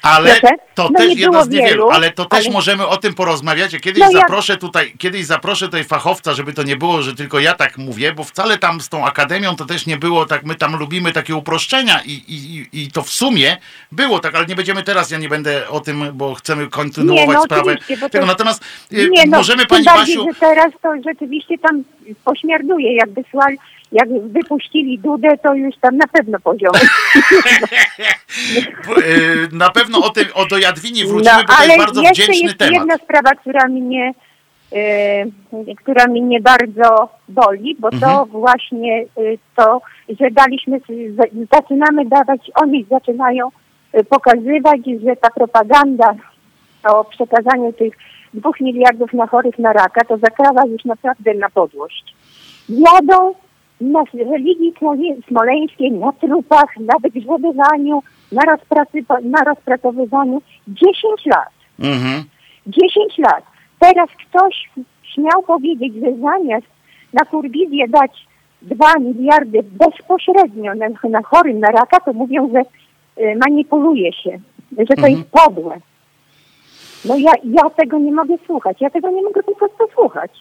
Ale Proszę? to No też jedna z niewielu, wielu, ale to też ale- możemy o tym porozmawiać. Ja kiedyś No ja- zaproszę tutaj, kiedyś zaproszę tutaj fachowca, żeby to nie było, że tylko ja tak mówię, bo wcale tam z tą akademią to też nie było tak, my tam lubimy takie uproszczenia i, i, i- to w sumie było tak, ale nie będziemy teraz, ja nie będę o tym, bo chcemy kontynuować Nie, no sprawę tego. Natomiast y, nie, no, możemy pani bardziej, Basiu, że teraz to rzeczywiście tam pośmierduje, jakby słuchali, jak wypuścili Dudę, to już tam na pewno poziom. na pewno o, tym, o do Jadwini wrócimy, no, bo to jest bardzo wdzięczny jest temat. jedna sprawa, która mnie, yy, która mnie bardzo boli, bo mhm. to właśnie yy, to, że daliśmy, zaczynamy dawać, oni zaczynają yy, pokazywać, że ta propaganda o przekazaniu tych dwóch miliardów na chorych na raka, to zakrawa już naprawdę na podłość. Jadą na religii smoleńskiej, na trupach, na wygrzebywaniu, na, rozpracy, na rozpracowywaniu 10 lat. Mhm. 10 lat. Teraz ktoś śmiał powiedzieć, że zamiast na kurwizję dać 2 miliardy bezpośrednio na, na chorym na raka, to mówią, że y, manipuluje się, że to mhm. jest podłe. No ja, ja tego nie mogę słuchać. Ja tego nie mogę po prostu słuchać.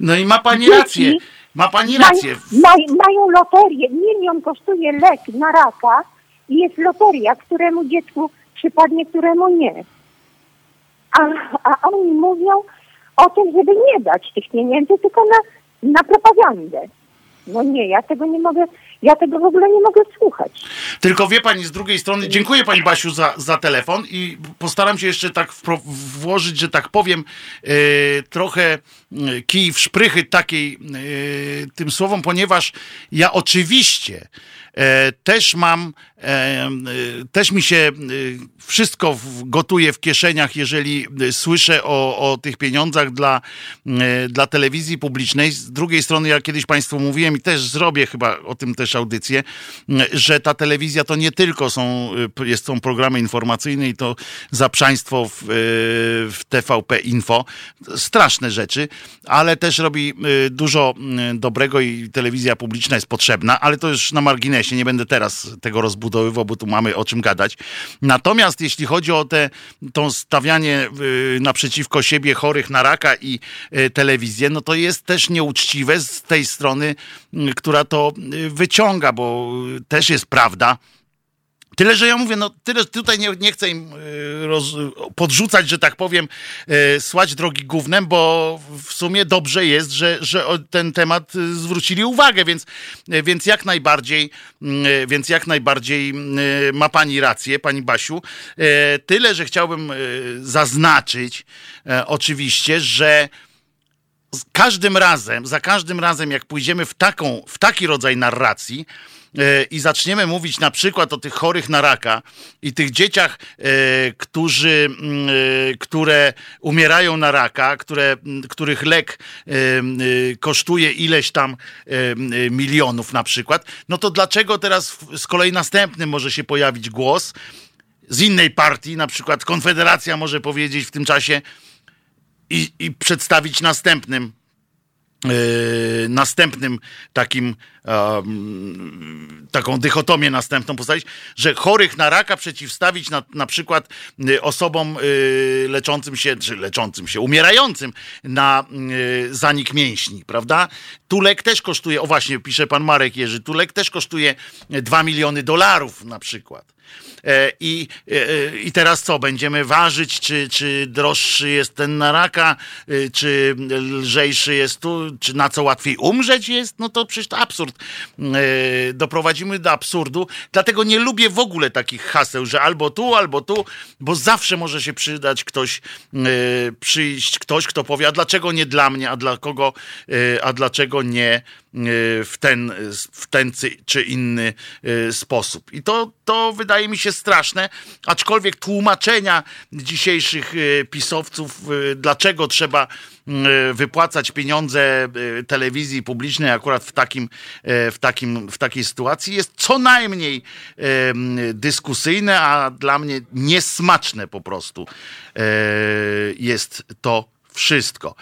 No i ma pani rację. Ma pani rację. Maj, mają loterię. Milion kosztuje lek na raka i jest loteria, któremu dziecku przypadnie, któremu nie. A, a oni mówią o tym, żeby nie dać tych pieniędzy, tylko na, na propagandę. No nie, ja tego nie mogę, ja tego w ogóle nie mogę słuchać. Tylko wie pani z drugiej strony, dziękuję pani Basiu za, za telefon i postaram się jeszcze tak włożyć, że tak powiem, e, trochę e, kij w szprychy takiej e, tym słowom, ponieważ ja oczywiście też mam, też mi się wszystko gotuje w kieszeniach, jeżeli słyszę o, o tych pieniądzach dla, dla telewizji publicznej. Z drugiej strony, ja kiedyś Państwu mówiłem i też zrobię chyba o tym też audycję, że ta telewizja to nie tylko są, jest, są programy informacyjne i to zaprzaństwo w, w TVP Info, straszne rzeczy, ale też robi dużo dobrego i telewizja publiczna jest potrzebna, ale to już na marginesie nie będę teraz tego rozbudowywał, bo tu mamy o czym gadać. Natomiast jeśli chodzi o te, to stawianie y, naprzeciwko siebie chorych na raka i y, telewizję, no to jest też nieuczciwe z tej strony, y, która to wyciąga, bo też jest prawda Tyle, że ja mówię, no tyle, tutaj nie, nie chcę im y, roz, podrzucać, że tak powiem, y, słać drogi głównym, bo w sumie dobrze jest, że, że ten temat y, zwrócili uwagę, więc, więc jak najbardziej, więc jak najbardziej ma pani rację, pani Basiu. Tyle, że chciałbym zaznaczyć oczywiście, że każdym razem, za każdym razem, jak pójdziemy w, taką, w taki rodzaj narracji, i zaczniemy mówić na przykład o tych chorych na raka i tych dzieciach, e, którzy, mm, e, które umierają na raka, które, których lek kosztuje ileś tam milionów na przykład, no to dlaczego teraz z kolei następnym może się pojawić głos? Z innej partii, na przykład Konfederacja może powiedzieć w tym czasie i, i przedstawić następnym następnym takim taką dychotomię następną postawić, że chorych na raka przeciwstawić na, na przykład y, osobom y, leczącym się, czy leczącym się, umierającym na y, zanik mięśni, prawda? Tulek też kosztuje, o właśnie, pisze pan Marek Jerzy, Tulek też kosztuje 2 miliony dolarów na przykład. E, I, e, I teraz co? Będziemy ważyć, czy, czy droższy jest ten na raka, e, czy lżejszy jest tu, czy na co łatwiej umrzeć jest? No to przecież to absurd. Doprowadzimy do absurdu. Dlatego nie lubię w ogóle takich haseł, że albo tu, albo tu, bo zawsze może się przydać ktoś, przyjść ktoś, kto powie, a dlaczego nie dla mnie, a dla kogo, a dlaczego nie w ten, w ten czy inny sposób. I to, to wydaje mi się straszne, aczkolwiek tłumaczenia dzisiejszych e, pisowców, e, dlaczego trzeba e, wypłacać pieniądze telewizji publicznej akurat w, takim, w, takim, w takiej sytuacji jest co najmniej dyskusyjne, a dla mnie niesmaczne po prostu jest to wszystko.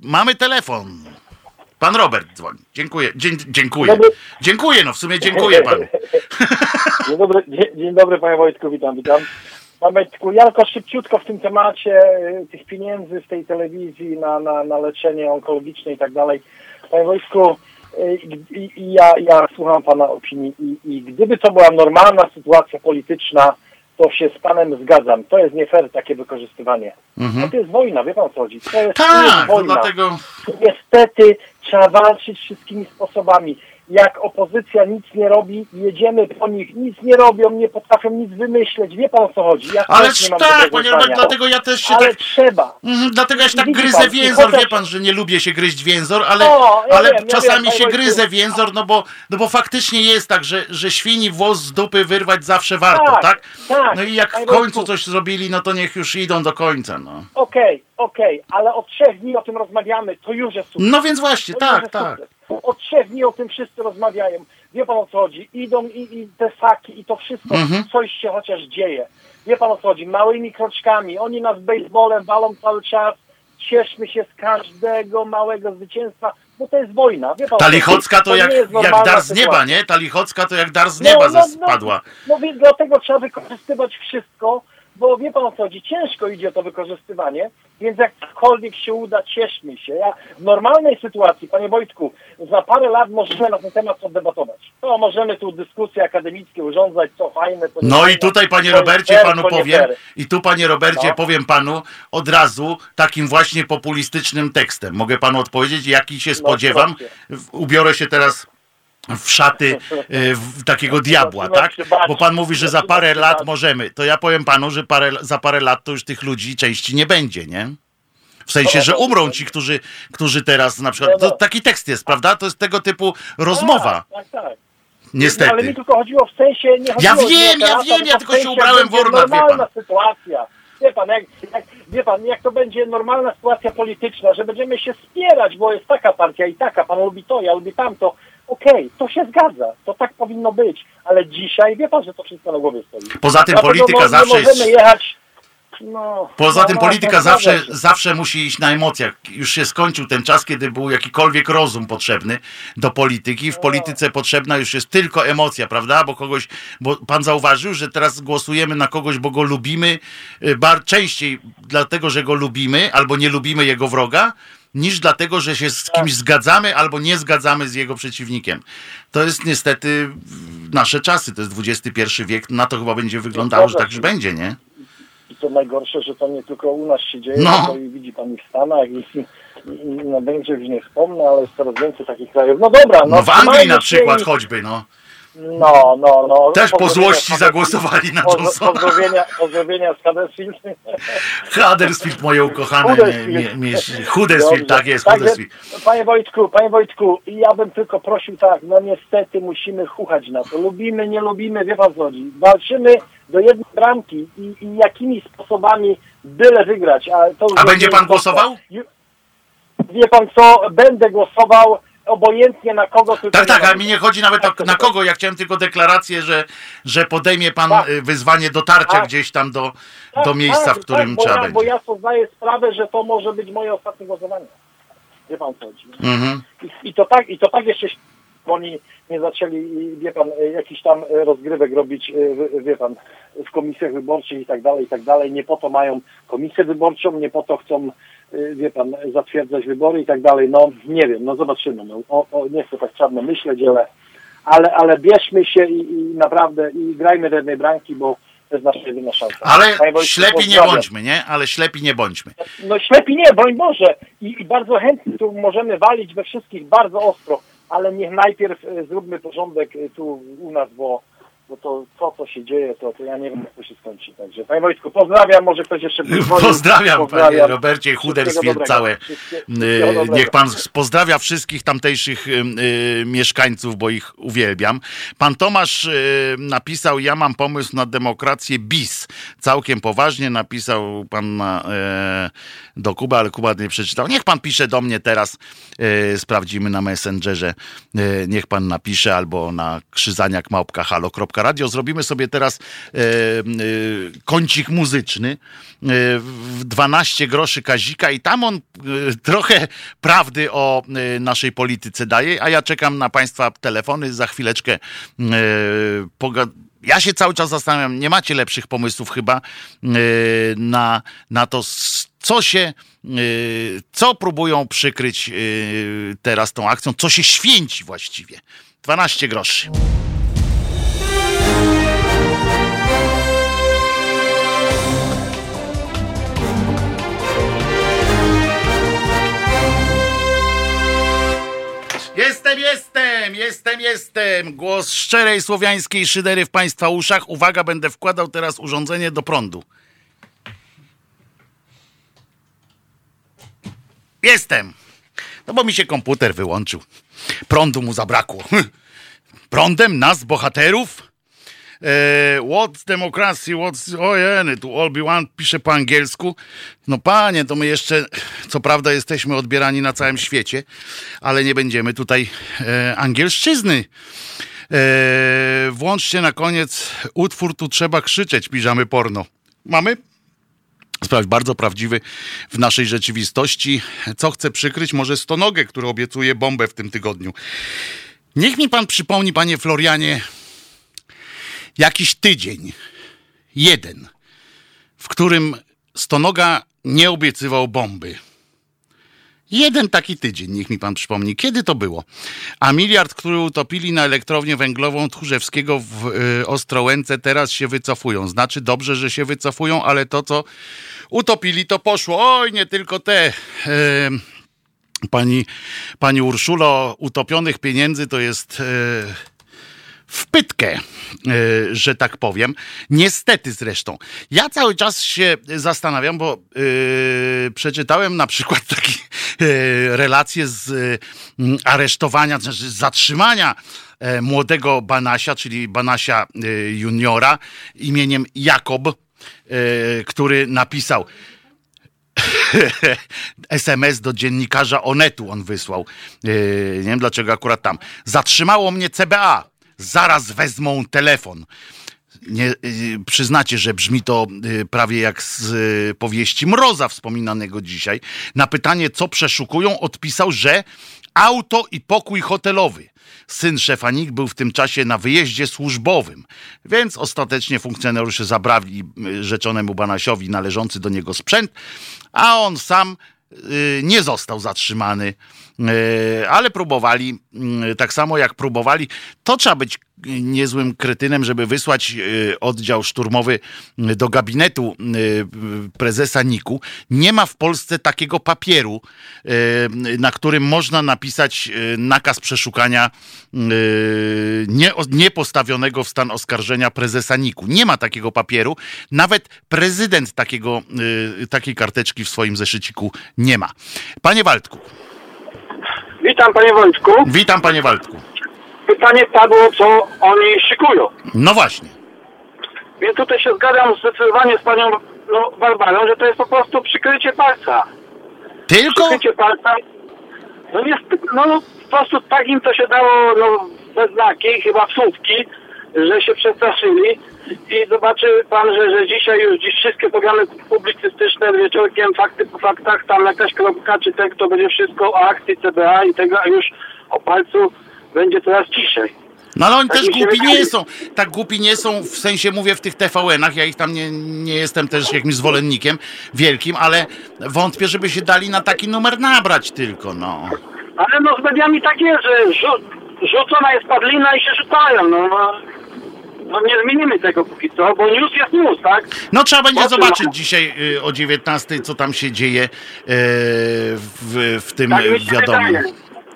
Mamy telefon. Pan Robert dzwoni. Dziękuję. Dzie dziękuję. Dobry. Dziękuję, no w sumie dziękuję panu. Dzień dobry, dzień, dobry panie Wojtku, witam, witam. Wojtku, ja tylko szybciutko w tym temacie y, tych pieniędzy z tej telewizji na, na, na leczenie onkologiczne i tak dalej. Panie Wojtku, y, ja, ja słucham pana opinii i, i gdyby to była normalna sytuacja polityczna, to się z panem zgadzam. To jest nie fair takie wykorzystywanie. No to jest wojna, wie pan o co chodzi. To jest, to jest Mhm. Tak, no wojna. dlatego Niestety trzeba walczyć wszystkimi sposobami. Jak opozycja nic nie robi, jedziemy po nich, nic nie robią, nie potrafią nic wymyśleć. Wie pan o co chodzi? Ja Ale też nie tak, panie. Robert, dlatego ja też się Ale tak. trzeba. Mhm, dlatego ja się tak gryzę pan, więzor, chociaż- wie pan, że nie lubię się gryźć więzor, ale, O, ja ale wiem, ja czasami wiem, się gryzę Wojtku. więzor, no bo, no bo faktycznie jest tak, że, że świni włos z dupy wyrwać zawsze warto, tak? Tak, tak, No i jak w końcu coś zrobili, no to niech już idą do końca, no. Okej, okej, ale od trzech dni o tym rozmawiamy, to już jest sukces. No więc właśnie, To tak, tak. sukces. Od trzech dni o tym wszyscy rozmawiają. Wie pan o co chodzi? Idą i, i te saki i to wszystko, Mhm. coś się chociaż dzieje. Wie pan o co chodzi? Małymi kroczkami. Oni nas baseballem walą cały czas. Cieszmy się z każdego małego zwycięstwa, bo to jest wojna. Wie pan Ta? Lichocka to jak, jak dar z nieba, nie? Ta Lichocka to jak dar z No, nieba no, spadła. No, no więc dlatego trzeba wykorzystywać wszystko, bo wie pan o co chodzi, ciężko idzie to wykorzystywanie, więc jakkolwiek się uda, cieszmy się. Ja w normalnej sytuacji, panie Wojtku, za parę lat możemy na ten temat podebatować. To możemy tu dyskusje akademickie urządzać, co fajne, co No i tutaj, panie Robercie, fair, panu powiem, fair. i tu, panie Robercie, No. powiem panu od razu takim właśnie populistycznym tekstem. Mogę panu odpowiedzieć, jaki się spodziewam. proszę. W- Ubiorę się teraz w szaty e, w takiego diabła, tak? Bo pan mówi, że za parę lat możemy. To ja powiem panu, że parę, za parę lat to już tych ludzi części nie będzie, nie? W sensie, że no, umrą ci, którzy, którzy teraz na przykład. No. To taki tekst jest, prawda? To jest tego typu rozmowa. Tak, tak, tak. Ale Niestety. mi tylko chodziło w sensie... Nie Ja chodziło wiem, nie o ja wiem, ja tylko się ubrałem w ornat, normalna sytuacja. Wie pan, jak, jak, wie pan, jak to będzie normalna sytuacja polityczna, że będziemy się wspierać, bo jest taka partia i taka, pan lubi to, ja lubię tamto. Okej, to się zgadza, to tak powinno być, ale dzisiaj wie pan, że to wszystko na głowie stoi. Poza tym Dlatego polityka mo- zawsze jest- jechać. No, Poza no, tym no, polityka no, zawsze, zgadza się. zawsze musi iść na emocjach. Już się skończył ten czas, kiedy był jakikolwiek rozum potrzebny do polityki. W polityce potrzebna już jest tylko emocja, prawda? Bo kogoś, bo pan zauważył, że teraz głosujemy na kogoś, bo go lubimy, y, bar częściej dlatego, że go lubimy, albo nie lubimy jego wroga, niż dlatego, że się z kimś zgadzamy albo nie zgadzamy z jego przeciwnikiem. To jest niestety nasze czasy, to jest XXI wiek, na to chyba będzie wyglądało, że tak już będzie, nie? I to najgorsze, że to nie tylko u nas się dzieje, No. to i widzi pan i w Stanach, i, i, i na Węgrzech już nie wspomnę, ale jest coraz więcej takich krajów. No dobra, no, No w Anglii na przykład i- choćby, no. No, no, no. Też po złości zagłosowali na. Johnsona. Pozdrowienia, pozdrowienia z Huddersfield. Huddersfield, moje ukochane Huddersfield. tak jest, Także. Panie Wojtku, panie Wojtku, ja bym tylko prosił tak, no niestety musimy chuchać na to. Lubimy, nie lubimy, wie pan co chodzi. Walczymy do jednej bramki i, i jakimi sposobami byle wygrać. A, A będzie pan głosował? Wie pan co, będę głosował obojętnie na kogo tylko Tak, tak, ale mi nie chodzi nawet Tak, o, na tak. kogo. Ja chciałem tylko deklarację, że, że podejmie pan Tak. y, wyzwanie dotarcia Tak. gdzieś tam do, Tak, do miejsca, tak, w którym tak, bo trzeba ja, Bo będzie. ja to zdaję sprawę, że to może być moje ostatnie głosowanie. Wie pan co chodzi. Mhm. I, I to tak, i to tak jeszcze, bo oni nie zaczęli, wie pan, e, jakiś tam rozgrywek robić, e, wie pan, w komisjach wyborczych i tak dalej, i tak dalej. Nie po to mają komisję wyborczą, nie po to chcą, e, wie pan, zatwierdzać wybory i tak dalej. No nie wiem, no zobaczymy. No, o, o, nie chcę tak czarno myśleć, ale, ale, ale bierzmy się i, i naprawdę i grajmy do jednej bramki, bo to jest nasza jedyna szansa. Ale ślepi nie bądźmy, nie? Ale ślepi nie bądźmy. No ślepi nie, broń Boże. I, I bardzo chętnie tu możemy walić we wszystkich bardzo ostro, ale niech najpierw e, zróbmy porządek e, tu u nas, bo, bo to co, co się dzieje, to, to ja nie wiem, jak to się skończy. Także Panie Wojtku, pozdrawiam, może ktoś jeszcze przychodzi. Pozdrawiam, panie Robercie Huddersfield dobrego. całe. Y. Niech pan pozdrawia wszystkich tamtejszych y, y, mieszkańców, bo ich uwielbiam. Pan Tomasz napisał, ja mam pomysł na demokrację bis. Całkiem poważnie napisał pan na, do Kuby, ale Kuba nie przeczytał. Niech pan pisze do mnie teraz, sprawdzimy na Messengerze. Niech pan napisze albo na krzyzaniak.halo.radio. Zrobimy sobie teraz e, e, kącik muzyczny e, w 12 groszy Kazika i tam on e, trochę prawdy o e, naszej polityce daje, a ja czekam na państwa telefony. Za chwileczkę ja się cały czas zastanawiam, nie macie lepszych pomysłów chyba na, na to, co się, co próbują przykryć teraz tą akcją, co się święci właściwie. 12 groszy. Jestem, jestem. Głos szczerej słowiańskiej szydery w Państwa uszach. Uwaga, będę wkładał teraz urządzenie do prądu. Jestem. No bo mi się komputer wyłączył. Prądu mu zabrakło. Prądem nas, bohaterów? E, what's democracy, what's... Ojeny, tu all be one pisze po angielsku. No panie, to my jeszcze, co prawda jesteśmy odbierani na całym świecie, ale nie będziemy tutaj e, angielszczyzny. E, włączcie na koniec utwór Tu trzeba krzyczeć, piżamy porno. Mamy? Spraw bardzo prawdziwy w naszej rzeczywistości. Co chce przykryć? Może stonogę, który obiecuje bombę w tym tygodniu. Niech mi pan przypomni, panie Florianie, jakiś tydzień, jeden, w którym stonoga nie obiecywał bomby. Jeden taki tydzień, niech mi pan przypomni. Kiedy to było? A miliard, który utopili na elektrownię węglową Tchórzewskiego w y, Ostrołęce, teraz się wycofują. Znaczy dobrze, że się wycofują, ale to, co utopili, to poszło. Oj, nie tylko te. Y, pani, pani Urszulo, utopionych pieniędzy to jest... Y, w pytkę, e, że tak powiem. Niestety zresztą. Ja cały czas się zastanawiam, bo yy, przeczytałem na przykład takie relacje z yy, aresztowania, znaczy zatrzymania młodego Banasia, czyli Banasia juniora imieniem Jakob, który napisał SMS do dziennikarza Onetu on wysłał. nie wiem dlaczego akurat tam. Zatrzymało mnie CBA zaraz wezmą telefon. Nie, y, przyznacie, że brzmi to y, prawie jak z y, powieści Mroza wspominanego dzisiaj. Na pytanie, co przeszukują, odpisał, że auto i pokój hotelowy. Syn szefa NIK był w tym czasie na wyjeździe służbowym, więc ostatecznie funkcjonariusze zabrali rzeczonemu Banasiowi należący do niego sprzęt, a on sam nie został zatrzymany ale próbowali, mm, tak samo jak próbowali, to trzeba być niezłym krytynem, żeby wysłać e, oddział szturmowy do gabinetu e, prezesa Niku. Nie ma w Polsce takiego papieru, na którym można napisać nakaz przeszukania niepostawionego w stan oskarżenia prezesa Niku. Nie ma takiego papieru. Nawet prezydent takiego, takiej karteczki w swoim zeszyciku nie ma. Panie Waldku. Witam panie Wojtku. Witam panie Waldku. Pytanie padło, co oni szykują. No właśnie. Więc tutaj się zgadzam zdecydowanie z panią no, Barbarą, że to jest po prostu przykrycie palca. Tylko? Przykrycie palca. No, jest, no po prostu tak im to się dało no, bez znaki, chyba w słówki, że się przestraszyli i zobaczy pan, że, że dzisiaj już dziś wszystkie programy publicystyczne wieczorkiem, fakty po faktach, tam jakaś kropka czy tekst, to będzie wszystko o akcji CBA i tego, a już o palcu będzie coraz ciszej. No ale oni tak też głupi nie są. Tak głupi nie są, w sensie mówię w tych TVN-ach, ja ich tam nie, nie jestem też jakimś zwolennikiem wielkim, ale wątpię, żeby się dali na taki numer nabrać tylko, no. Ale no z mediami tak jest, że rzucona jest padlina i się rzucają, no. No nie zmienimy tego póki co, bo news jest news, tak? No trzeba będzie zobaczyć dzisiaj y, o 19, co tam się dzieje y, w, w tym tak wiadomym.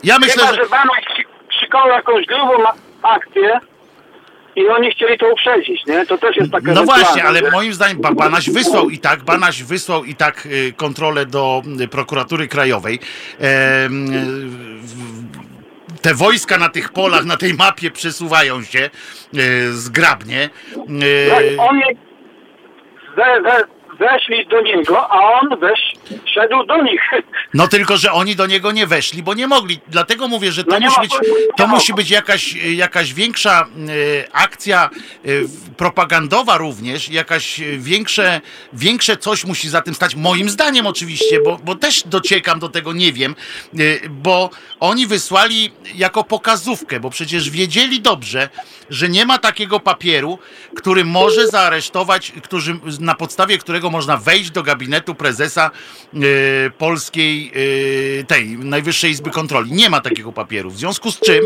Ja myślę, Chyba, że... że Banaś szykował jakąś grubą akcję i oni chcieli to uprzedzić, nie? To też jest taka No właśnie, ale moim zdaniem Banaś wysłał i tak, Banaś wysłał i tak y, kontrolę do prokuratury krajowej te wojska na tych polach, na tej mapie przesuwają się e, zgrabnie. E, oni we, we, weszli do niego, a on wesz, szedł do nich. No tylko, że oni do niego nie weszli, bo nie mogli. Dlatego mówię, że to, no musi, być, to musi być jakaś, jakaś większa e, akcja e, propagandowa również, jakaś większe, większe coś musi za tym stać. Moim zdaniem oczywiście, bo, bo też dociekam do tego, nie wiem, e, bo oni wysłali jako pokazówkę, bo przecież wiedzieli dobrze, że nie ma takiego papieru, który może zaaresztować, który, na podstawie którego można wejść do gabinetu prezesa polskiej, y, tej Najwyższej Izby Kontroli. Nie ma takiego papieru. W związku z czym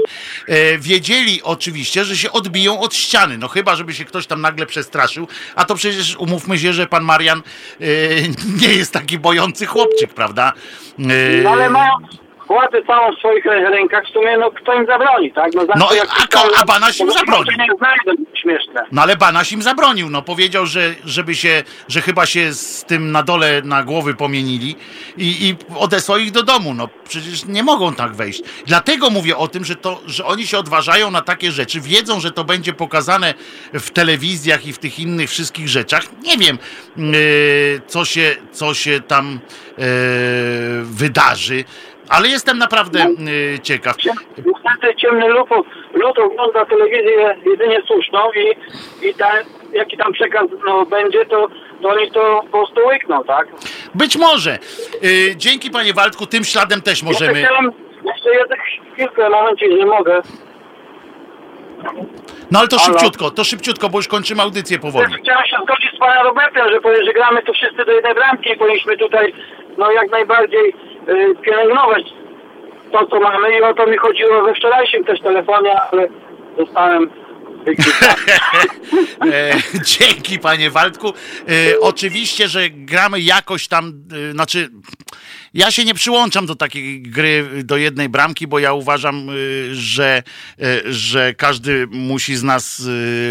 y, wiedzieli oczywiście, że się odbiją od ściany. No chyba, żeby się ktoś tam nagle przestraszył, a to przecież umówmy się, że pan Marian nie jest taki bojący chłopczyk, prawda? No ale mają, władzę całą w swoich rękach, w sumie no kto im zabroni, tak? No, No, jak a ko- a Banaś im to zabronił. znajdą śmieszne. No ale Banaś im zabronił, no powiedział, że, żeby się, że chyba się z tym na dole na głowy pomienili i, i odesłał ich do domu, no przecież nie mogą tak wejść. Dlatego mówię o tym, że to, że oni się odważają na takie rzeczy, wiedzą, że to będzie pokazane w telewizjach i w tych innych wszystkich rzeczach. Nie wiem, yy, co się, co się tam yy, wydarzy, ale jestem naprawdę yy, ciekaw. Niestety ciemny lud, lud ogląda telewizję jedynie słuszną i, i ta, jaki tam przekaz no, będzie, to, to oni to po prostu łykną, tak? Być może. Yy, dzięki panie Waldku, tym śladem też możemy. Jeszcze, chciałem- jeszcze jedną chwilkę, momencie, nie mogę. No ale to Halo? szybciutko, to szybciutko, bo już kończymy audycję powoli. Chciałem się zgodzić z panem Robertem, że, że gramy tu wszyscy do jednej bramki i powinniśmy tutaj no jak najbardziej y, pielęgnować to, co mamy i o to mi chodziło we wczorajszym też telefonie, ale zostałem. E, dzięki panie Waldku. E, oczywiście, że gramy jakoś tam, e, znaczy ja się nie przyłączam do takiej gry do jednej bramki, bo ja uważam, e, że, e, że każdy musi z nas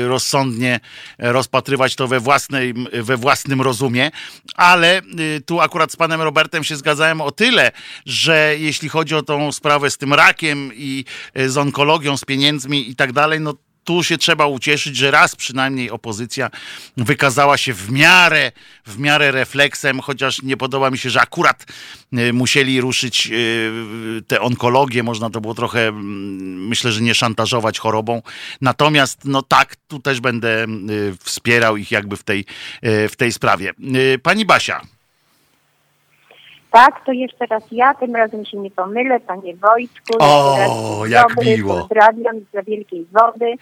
e, rozsądnie rozpatrywać to we, własnej, we własnym rozumie, ale tu akurat z panem Robertem się zgadzałem o tyle, że jeśli chodzi o tą sprawę z tym rakiem i z onkologią, z pieniędzmi i tak dalej, no tu się trzeba ucieszyć, że raz przynajmniej opozycja wykazała się w miarę, w miarę refleksem, chociaż nie podoba mi się, że akurat e, musieli ruszyć e, te onkologie, można to było trochę, mm, myślę, że nie szantażować chorobą. Natomiast, no tak, tu też będę e, wspierał ich jakby w tej, w tej sprawie. Pani Basia. Tak, to jeszcze raz ja, tym razem się nie pomylę, panie Wojtku. O, jak dobry, miło. Pozdrawiam za wielkiej wody.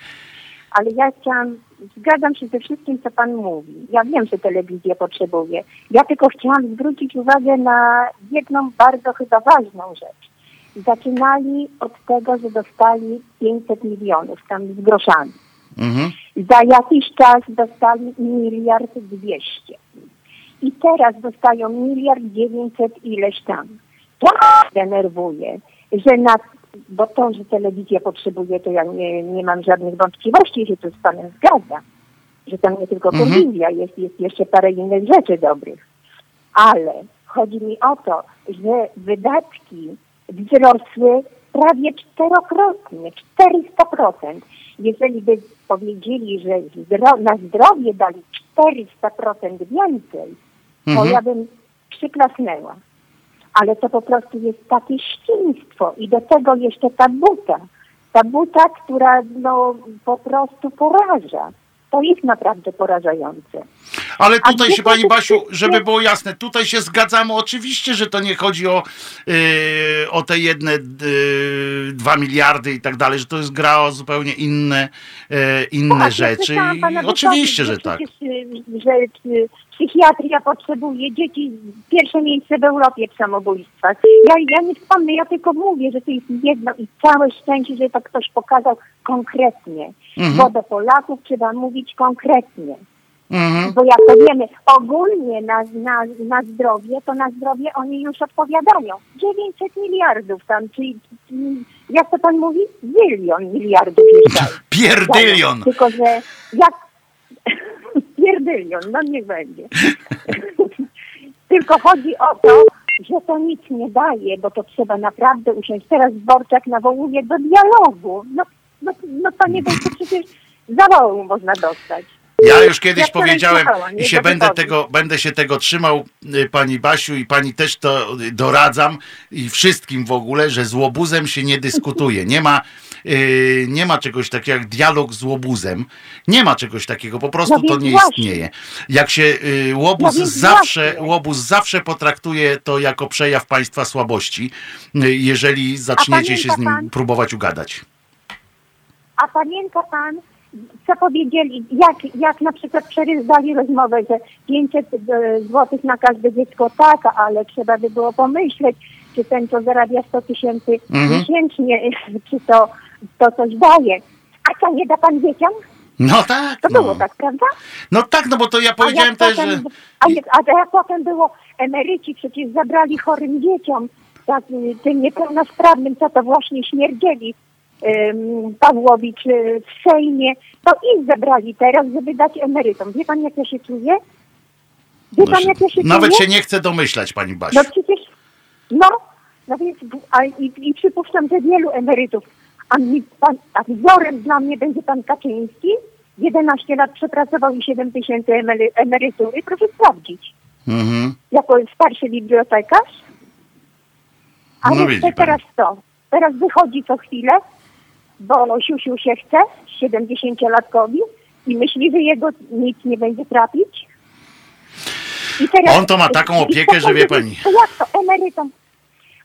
Ale ja chciałam, zgadzam się ze wszystkim, co pan mówi. Ja wiem, że telewizja potrzebuje. Ja tylko chciałam zwrócić uwagę na jedną bardzo chyba ważną rzecz. Zaczynali od tego, że dostali 500 milionów, tam z groszami. Mhm. Za jakiś czas dostali miliard dwieście. I teraz dostają miliard dziewięćset ileś tam. To mnie denerwuje, że na, bo to, że telewizja potrzebuje, to ja nie, nie mam żadnych wątpliwości, że tu z panem zgadzam. Że tam nie tylko Mhm. telewizja, jest, jest jeszcze parę innych rzeczy dobrych. Ale chodzi mi o to, że wydatki wzrosły prawie czterokrotnie, 400%. Jeżeli by powiedzieli, że zdro- na zdrowie dali 400% więcej, to Mhm. ja bym przyklasnęła. Ale to po prostu jest takie świństwo i do tego jeszcze ta buta. Ta buta, która no, po prostu poraża. To jest naprawdę porażające. Ale tutaj się, pani Basiu, żeby było jasne, tutaj się zgadzamy. Oczywiście, że to nie chodzi o, yy, o te jedne yy, dwa miliardy i tak dalej, że to jest gra o zupełnie inne, yy, inne Tak, ja rzeczy. słyszałam I oczywiście, że tak. że psychiatria potrzebuje dzieci, pierwsze miejsce w Europie w samobójstwach. Ja, ja nie wspomnę, ja tylko mówię, że to jest jedno i całe szczęście, że to ktoś pokazał konkretnie. Mhm. Bo do Polaków trzeba mówić konkretnie. Mhm. Bo jak to wiemy, ogólnie na, na, na zdrowie, to na zdrowie oni już odpowiadają. 900 miliardów tam, czyli jak to pan mówi? Zylion miliardów. Pierdylion. Tylko, że jak... Pierdylion, no niech będzie. Tylko chodzi o to, że to nic nie daje, bo to trzeba naprawdę usiąść. Teraz Dworczak nawołuje do dialogu. No, no, no panie Wojtku, przecież zawołu można dostać. Ja już kiedyś Ja powiedziałem słuchałam, i nie się będę wypowiedzi. tego, będę się tego trzymał, y, pani Basiu, i pani też to doradzam i wszystkim w ogóle, że z łobuzem się nie dyskutuje. Nie ma, y, nie ma czegoś takiego jak dialog z łobuzem. Nie ma czegoś takiego, po prostu No to nie właśnie. istnieje. Jak się y, łobuz No zawsze, właśnie. łobuz zawsze potraktuje to jako przejaw państwa słabości, jeżeli zaczniecie się z nim pan? próbować ugadać. A pamięta pan, co powiedzieli, jak, jak na przykład przeryzdali rozmowę, że 500 zł na każde dziecko tak, ale trzeba by było pomyśleć, czy ten, co zarabia 100 tysięcy Mhm. miesięcznie, czy to, to coś daje. A co, nie da pan dzieciom? No tak, To było no. tak, prawda? No tak, no bo to ja powiedziałem też, potem, że... a, jak, a jak potem było, emeryci przecież zabrali chorym dzieciom, tak, tym niepełnosprawnym, co to właśnie śmierdzieli Pawłowicz y, w Sejmie, to ich zebrali teraz, żeby dać emerytom. Wie pan, jak ja się czuję? Wie pan, jak ja się Nawet czuję? się nie chce domyślać, pani Basiu. No przecież, no, no więc, a, i, i przypuszczam, że wielu emerytów, a, mi, pan, a wzorem dla mnie będzie pan Kaczyński, 11 lat przepracował i 7 tysięcy emery, emerytury, proszę sprawdzić, Mhm. jako starszy bibliotekarz. A No no pani. teraz to, teraz wychodzi co chwilę, bo siusiu się chce, 70-latkowi i myśli, że jego nic nie będzie trapić. I teraz, On to ma taką opiekę, że wie pani. To jak to emerytom?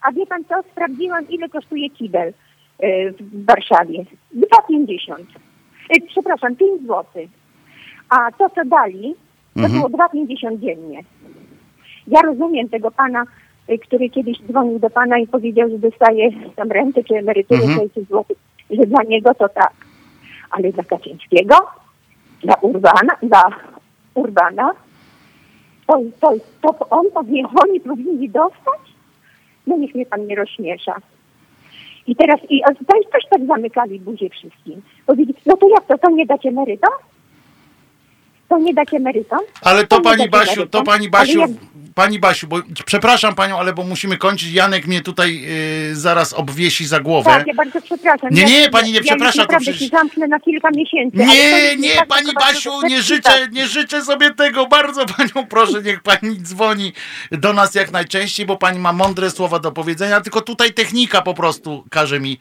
A wie pan co? Sprawdziłam, ile kosztuje kibel y, w Warszawie. 2,50. Y, Przepraszam, 5 zł. A to, co dali, to Mhm. było 2,50 dziennie. Ja rozumiem tego pana, y, który kiedyś dzwonił do pana i powiedział, że dostaje tam rentę czy emeryturę Mhm. 600 zł, że dla niego to tak. Ale dla Kaczyńskiego, dla Urbana, dla Urbana, to, to, to on powinien, oni powinni dostać? No niech mnie pan nie rozśmiesza. I teraz i też, tak zamykali buzię wszystkim. Powiedzieli, no to jak to, to nie dać emerytom? To nie dać emerytom? Ale to nie pani Basiu, emerytom? to pani Basiu, jak- pani Basiu, bo przepraszam panią, ale bo musimy kończyć. Janek mnie tutaj y, zaraz obwiesi za głowę. Tak, ja bardzo przepraszam. Nie, Ja- nie, pani nie ja przeprasza, to naprawdę przecież- zamknę na kilka miesięcy. to Nie, nie, tak pani Basiu, nie życzę, nie życzę sobie tego. Bardzo panią proszę, niech pani dzwoni do nas jak najczęściej, bo pani ma mądre słowa do powiedzenia, tylko tutaj technika po prostu każe mi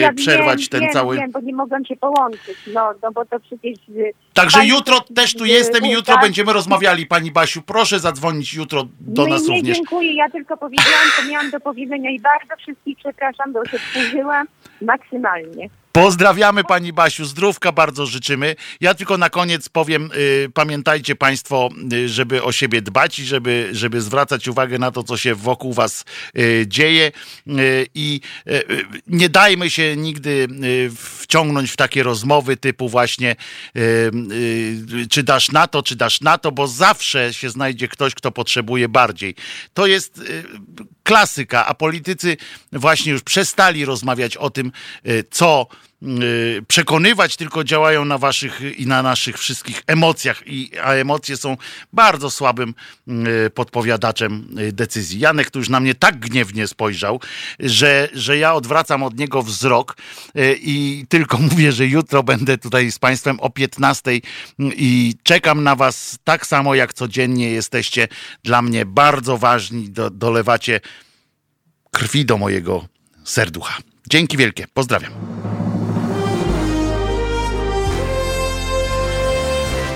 Ja przerwać wiem, ten wiem, cały. Wiem, bo nie się połączyć. No, no bo to przecież... y, Także państwo jutro też tu z- jestem i jutro będziemy rozmawiali, pani Basiu. Proszę zadzwonić jutro do nie, nas nie, również. dziękuję, ja tylko powiedziałam, co miałam do powiedzenia i bardzo wszystkich przepraszam, bo się wkurzyłam maksymalnie. Pozdrawiamy pani Basiu, zdrówka bardzo życzymy. Ja tylko na koniec powiem, y, pamiętajcie państwo, y, żeby o siebie dbać i żeby, żeby zwracać uwagę na to, co się wokół was y, dzieje y, i y, y, nie dajmy się nigdy wciągnąć w takie rozmowy typu właśnie czy dasz na to, czy dasz na to, bo zawsze się znajdzie ktoś, kto potrzebuje bardziej. To jest klasyka, a politycy właśnie już przestali rozmawiać o tym, y, co przekonywać, tylko działają na waszych i na naszych wszystkich emocjach, i, a emocje są bardzo słabym y, podpowiadaczem y, decyzji. Janek tu już na mnie tak gniewnie spojrzał, że, że ja odwracam od niego wzrok y, i tylko mówię, że jutro będę tutaj z państwem o 15 i czekam na was tak samo jak codziennie jesteście dla mnie bardzo ważni, do, dolewacie krwi do mojego serducha. Dzięki wielkie, pozdrawiam.